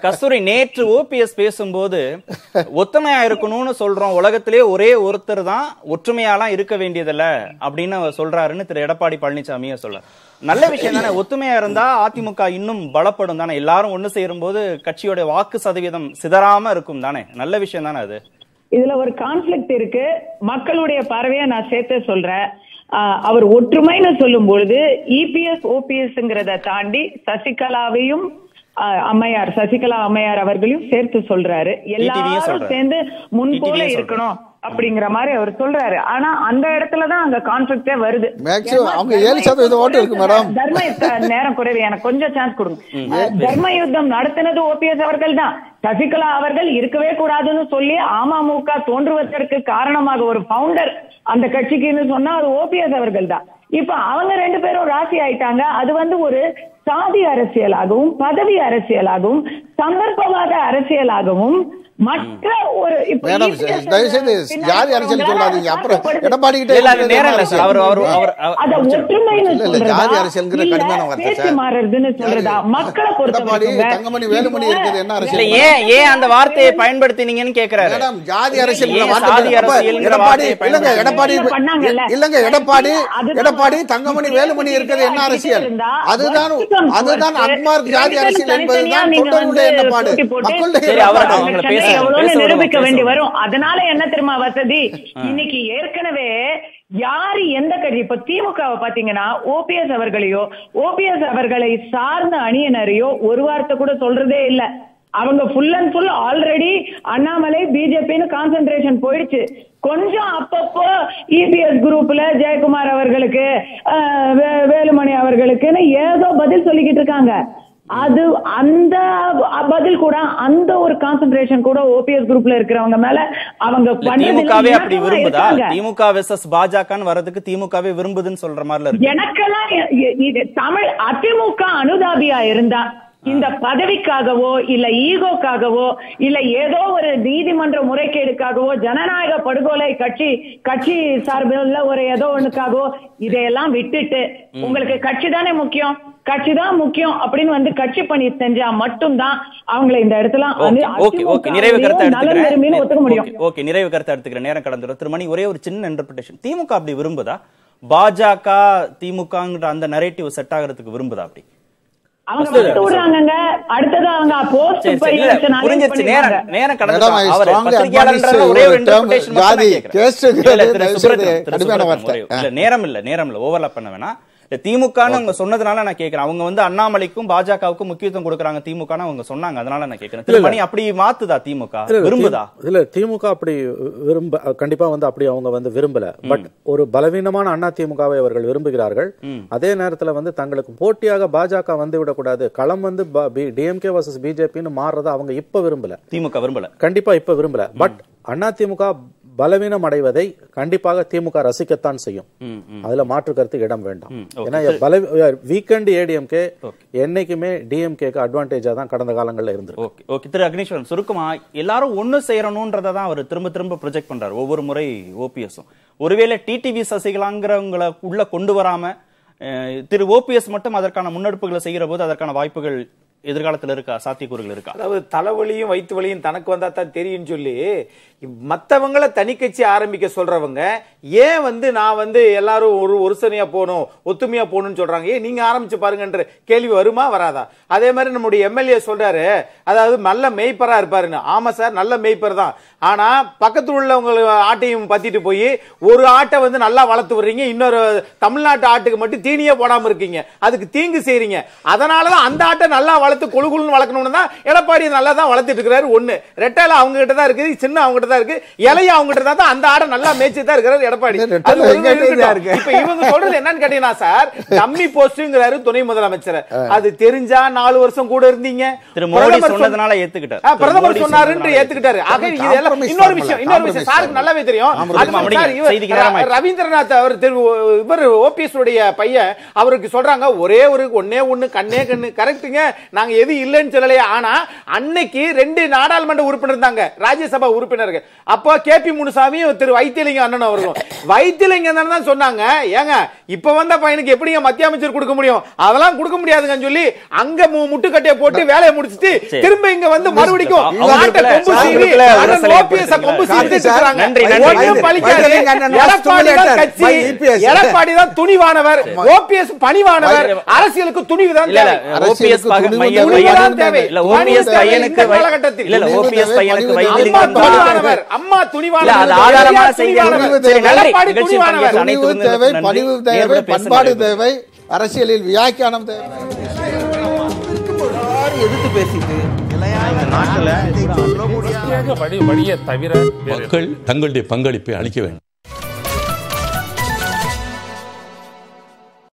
கஸ்தூரி நேற்று ஓபிஎஸ் பேசும்போது ஒத்துமையா இருக்கணும்னு சொல்றோம். உலகத்திலே ஒரே ஒருத்தர் தான் ஒற்றுமையாலாம் இருக்க வேண்டியதில்ல அப்படின்னு அவர் சொல்றாருன்னு திரு எடப்பாடி பழனிசாமியே சொல்ல நல்ல விஷயம் தானே. ஒத்துமையா இருந்தா அதிமுக இன்னும் பலப்படும் தானே. எல்லாரும் ஒண்ணு சேரும் போது கட்சியோட வாக்கு சதவீதம் சிதறாம இருக்கும் தானே. நல்ல விஷயம் தானே அது? இதுல ஒரு கான்ஃபிளிக்ட் இருக்கு. மக்களுடைய பார்வையை நான் சேர்த்து சொல்றேன். அவர் ஒற்றுமைன்னு சொல்லும் பொழுது இபிஎஸ் ஓபிஎஸ்ங்கிறத தாண்டி சசிகலாவையும் அம்மையார் சசிகலா அம்மையார் அவர்களையும் சேர்த்து சொல்றாரு. எல்லாரும். சேர்ந்து முன் போல TTV யும் இருக்கணும் அப்படிங்கிற மாதிரி அவர் சொல்றாரு. ஆனா அந்த இடத்துலதான் அங்க கான்ஃபிளிக்டே வருது. அவங்க ஏழு சதவீதம் ஓட்டு இருக்கு மேடம். தர்ம நேரம் குறைவு. எனக்கு கொஞ்சம் சான்ஸ் கொடுங்க. தர்ம யுத்தம் நடத்தினது ஓபிஎஸ் அவர்கள் தான். சசிகலா அவர்கள் இருக்கவே கூடாதுன்னு சொல்லி அமமுக தோன்றுவதற்கு காரணமாக ஒரு ஃபவுண்டர் அந்த கட்சிக்குன்னு சொன்னா அது ஓபிஎஸ் அவர்கள் தான். இப்ப அவங்க ரெண்டு பேரும் ராசி ஆயிட்டாங்க. அது வந்து ஒரு சாதி அரசியலாகவும் பதவி அரசியலாகவும் சந்தர்ப்பவாத அரசியலாகவும் மற்ற ஒரு ஜாதி அரசியல் சொல்லாதீங்க அப்புறம். எடப்பாடி கிட்ட. அவர் அவர் அத ஒற்றுமைன்னு சொல்றதா? ஜாதி அரசியல்ங்கிற கடுமையான வார்த்தை சார். மாறுறதுன்னு சொல்றதா மக்களை தங்கமணி, வேலுமணி இருக்குது, என்ன அரசியல்? ஏன் ஏன் அந்த வார்த்தையை பயன்படுத்தினீங்கன்னு கேக்குறாரு மேடம் ஜாதி வார்த்தை அரசியல்ங்கிற எடப்பாடி இல்லங்க எடப்பாடி. இல்லங்க எடப்பாடி எடப்பாடி தங்கமணி வேலுமணி இருக்கிறது என்ன அரசியல் அதுதான் அதுதான் அக்மார்க் ஜாதி அரசியல் என்பதுதான் தொண்டர்களுடைய எண்ணப்பாடு மக்களுடைய. அவங்கள பேச- எவ்வளவுன்னு நிரூபிக்க வேண்டி வரும். அதனால என்ன தெரியுமா வசதி? இன்னைக்கு ஏற்கனவே யாரு எந்த கட்சி இப்ப திமுகவை பாத்தீங்கன்னா ஓபிஎஸ் அவர்களையோ ஓபிஎஸ் அவர்களை சார்ந்த அணியினரையோ ஒரு வார்த்தை கூட சொல்றதே இல்ல. அவங்க full and full already Annamalai பிஜேபின்னு concentration போயிடுச்சு. கொஞ்சம் அப்பப்போ இபிஎஸ் குரூப்ல ஜெயக்குமார் அவர்களுக்கு வேலுமணி அவர்களுக்குன்னு ஏதோ பதில் சொல்லிக்கிட்டு இருக்காங்க. அது அந்த பதில் கூட அந்த ஒரு கான்சென்ட்ரேஷன் கூட ஓபிஎஸ் குரூப்ல இருக்கிறவங்க மேல அவங்க திமுகவே அப்படி விரும்புதா. திமுக வெர்சஸ் பாஜகன்னு வர்றதுக்கு திமுகவே விரும்புதுன்னு சொல்ற மாதிரில இருக்கு. எனக்கெல்லாம் தமிழ் அதிமுக அனுதாபியா இருந்தா இந்த பதவிக்காகவோ இல்ல ஈகோக்காகவோ இல்ல ஏதோ ஒரு நீதிமன்ற முறைகேடுக்காகவோ ஜனநாயக படுகொலை கட்சி கட்சி சார்பில் ஒரு ஏதோ ஒண்ணுக்காகவோ இதையெல்லாம் விட்டுட்டு உங்களுக்கு கட்சி தானே முக்கியம்? கட்சி தான் முக்கியம் அப்படின்னு வந்து கட்சி பணி செஞ்சா மட்டும்தான் அவங்களை இந்த இடத்துல நிறைவு கருத்தை ஒத்துக்க முடியும். எடுத்துக்கிறேன் ஓகே நிறைவு கருத்தை எடுத்துக்கிறேன். நேரம் கடந்துடும் திருமணி ஒரே ஒரு சின்ன இன்டர்பிரேஷன் திமுக அப்படி விரும்புதா? பாஜக திமுகங்கிற அந்த நரேட்டிவ் செட் ஆகிறதுக்கு விரும்புதா அப்படி? நேரம் இல்ல நேரம் இல்ல ஓவர்லாப் பண்ண வேணாம். திமுகன்னு அவங்க சொன்னதுனால நான் கேக்குறேன். அவங்க வந்து அண்ணாமலைக்கும் பாஜகவுக்கும் முக்கியத்துவம் கொடுக்கறாங்க திமுகன்னு அவங்க சொன்னாங்க. அதனால நான் திருமணி அப்படி மாத்துதா திமுக? விரும்புதா? இல்ல திமுக அப்படி விரும்ப கண்டிப்பா வந்து அப்படி அவங்க வந்து விரும்பல. பட் ஒரு பலவீனமான அண்ணா திமுகவை அவர்கள் விரும்புகிறார்கள். அதே நேரத்துல வந்து தங்களுக்கு போட்டியாக பாஜக வந்து விடக்கூடாது. களம் வந்து டிஎம்கே வர்சஸ் பிஜேபின்னு மாறுறத அவங்க இப்ப விரும்பல. திமுக விரும்பல. கண்டிப்பா இப்ப விரும்பல. பட் அண்ணா திமுக பலவீனம் அடைவதை கண்டிப்பாக திமுக ரசிக்கத்தான் செய்யும். அதுல மாற்று கருத்து இடம் வேண்டாம். ஏன்னா பல வீக்கெண்ட் ஏடிஎம்கே என்னைக்குமே டிஎம்கேக்கு அட்வான்டேஜா தான் கடந்த காலங்கள்ல இருந்திருக்கு. ஓகே திரு அக்னீஸ்வரன் சுருக்கமா எல்லாரும் ஒண்ணு செய்யணும்ன்றத தான் அவர் திரும்ப திரும்ப ப்ரொஜெக்ட் பண்றாரு. ஒவ்வொரு முறை ஓபிஎஸும் ஒருவேளை டிடிவி சசிகலாங்கிறவங்களை உள்ள கொண்டு வராம திரு ஓபிஎஸ் மட்டும் அதற்கான முன்னெடுப்புகளை செய்கிற போது அதற்கான வாய்ப்புகள் எதிர்காலத்தில் இருக்கா? சாத்தியக்கூறுகள் இருக்கா? அதாவது தலைவலியும் வயிற்று வலியும் தனக்கு வந்தா தான் தெரியும் சொல்லி மற்றவங்களை தனி கட்சி ஆரம்பிக்க சொல்றவங்க ஏன் வந்து நான் வந்து எல்லாரும் ஒரு ஒருசனையா போகணும் ஒத்துமையா போகணும்னு சொல்றாங்க? ஏன் நீங்க ஆரம்பிச்சு பாருங்கன்ற கேள்வி வருமா வராதா? அதே மாதிரி நம்முடைய எம்எல்ஏ சொல்றாரு அதாவது நல்ல மெய்ப்பரா இருப்பாருன்னு. ஆமா சார் நல்ல மெய்ப்பர் தான். ஆனா பக்கத்தில் உள்ளவங்க ஆட்டையும் பத்திட்டு போய் ஒரு ஆட்டை வந்து நல்லா வளர்த்து வர்றீங்க இன்னொரு தமிழ்நாட்டு ஆட்டுக்கு மட்டும் தீனியே போடாம இருக்கீங்க. அதுக்கு தீங்கு செய்றீங்க. அதனாலதான் அந்த ஆட்டை நல்லா வளர்த்து கொழு கொழுன்னு வளர்க்கணும்னு தான் எடப்பாடி நல்லா தான் வளர்த்துட்டு இருக்கிறாரு. ஒண்ணு. ரெட்டால அவங்க கிட்ட தான் இருக்குது சின்ன அவங்க கிட்ட தான் இருக்கு இலைய அவங்க கிட்ட தான் அந்த ஆடை நல்லா மேய்ச்சி தான் இருக்கிறாரு எடப்பாடி? இப்ப இவங்க சொல்றது என்னன்னு கேட்டீங்கன்னா சார் டம்மி போஸ்ட்ங்கிறாரு துணை முதலமைச்சர். அது தெரிஞ்சா நாலு வருஷம் கூட இருந்தீங்க. சொன்னதுனால ஏத்துக்கிட்டார். பிரதமர் சொன்னாருன்னு ஏத்துக்கிட்டாரு. ஆக இது எல்லாம் Compromise இன்னொரு விஷயம் இன்னொரு விஷயம். சாருக்கு. நல்லாவே தெரியும். ரவீந்திரநாத் அவர் இவர் ஓபிஎஸ் உடைய பையன். அவருக்கு சொல்றாங்க ஒரே ஒரு ஒன்னே ஒண்ணு கண்ணே கண்ணு. கரெக்ட்டுங்க நாங்க எது இல்லைன்னு சொல்லலையே ஆனா அன்னைக்கு ரெண்டு நாடாளுமன்ற உறுப்பினர் இருந்தாங்க ராஜ்யசபா உறுப்பினர்கள். அப்போ கே பி முனுசாமியும் திரு வைத்தியலிங்கம் அண்ணன் அவர்களும். வைத்தியலிங்கம் தான் சொன்னாங்க ஏங்க இப்ப வந்த பையனுக்கு எப்படிங்க மத்திய அமைச்சர் கொடுக்க முடியும்? அதெல்லாம் கொடுக்க முடியாதுங்கன்னு சொல்லி அங்க மு- முட்டுக்கட்டையை போட்டு வேலையை முடிச்சிட்டு. திரும்ப இங்க வந்து மறுபடிக்கும் எடப்பாடி தான் துணிவானவர். ஓபிஎஸ் பணிவானவர். அரசியலுக்கு துணிவுதான் பண்பாடு தேவை அரசியலில் வியாக்கியானம் தேவை. எதிர்த்து பேசிட்டு? நாட்டுல வழியை தவிர மக்கள் தங்களுடைய பங்களிப்பை அளிக்க வேண்டும்.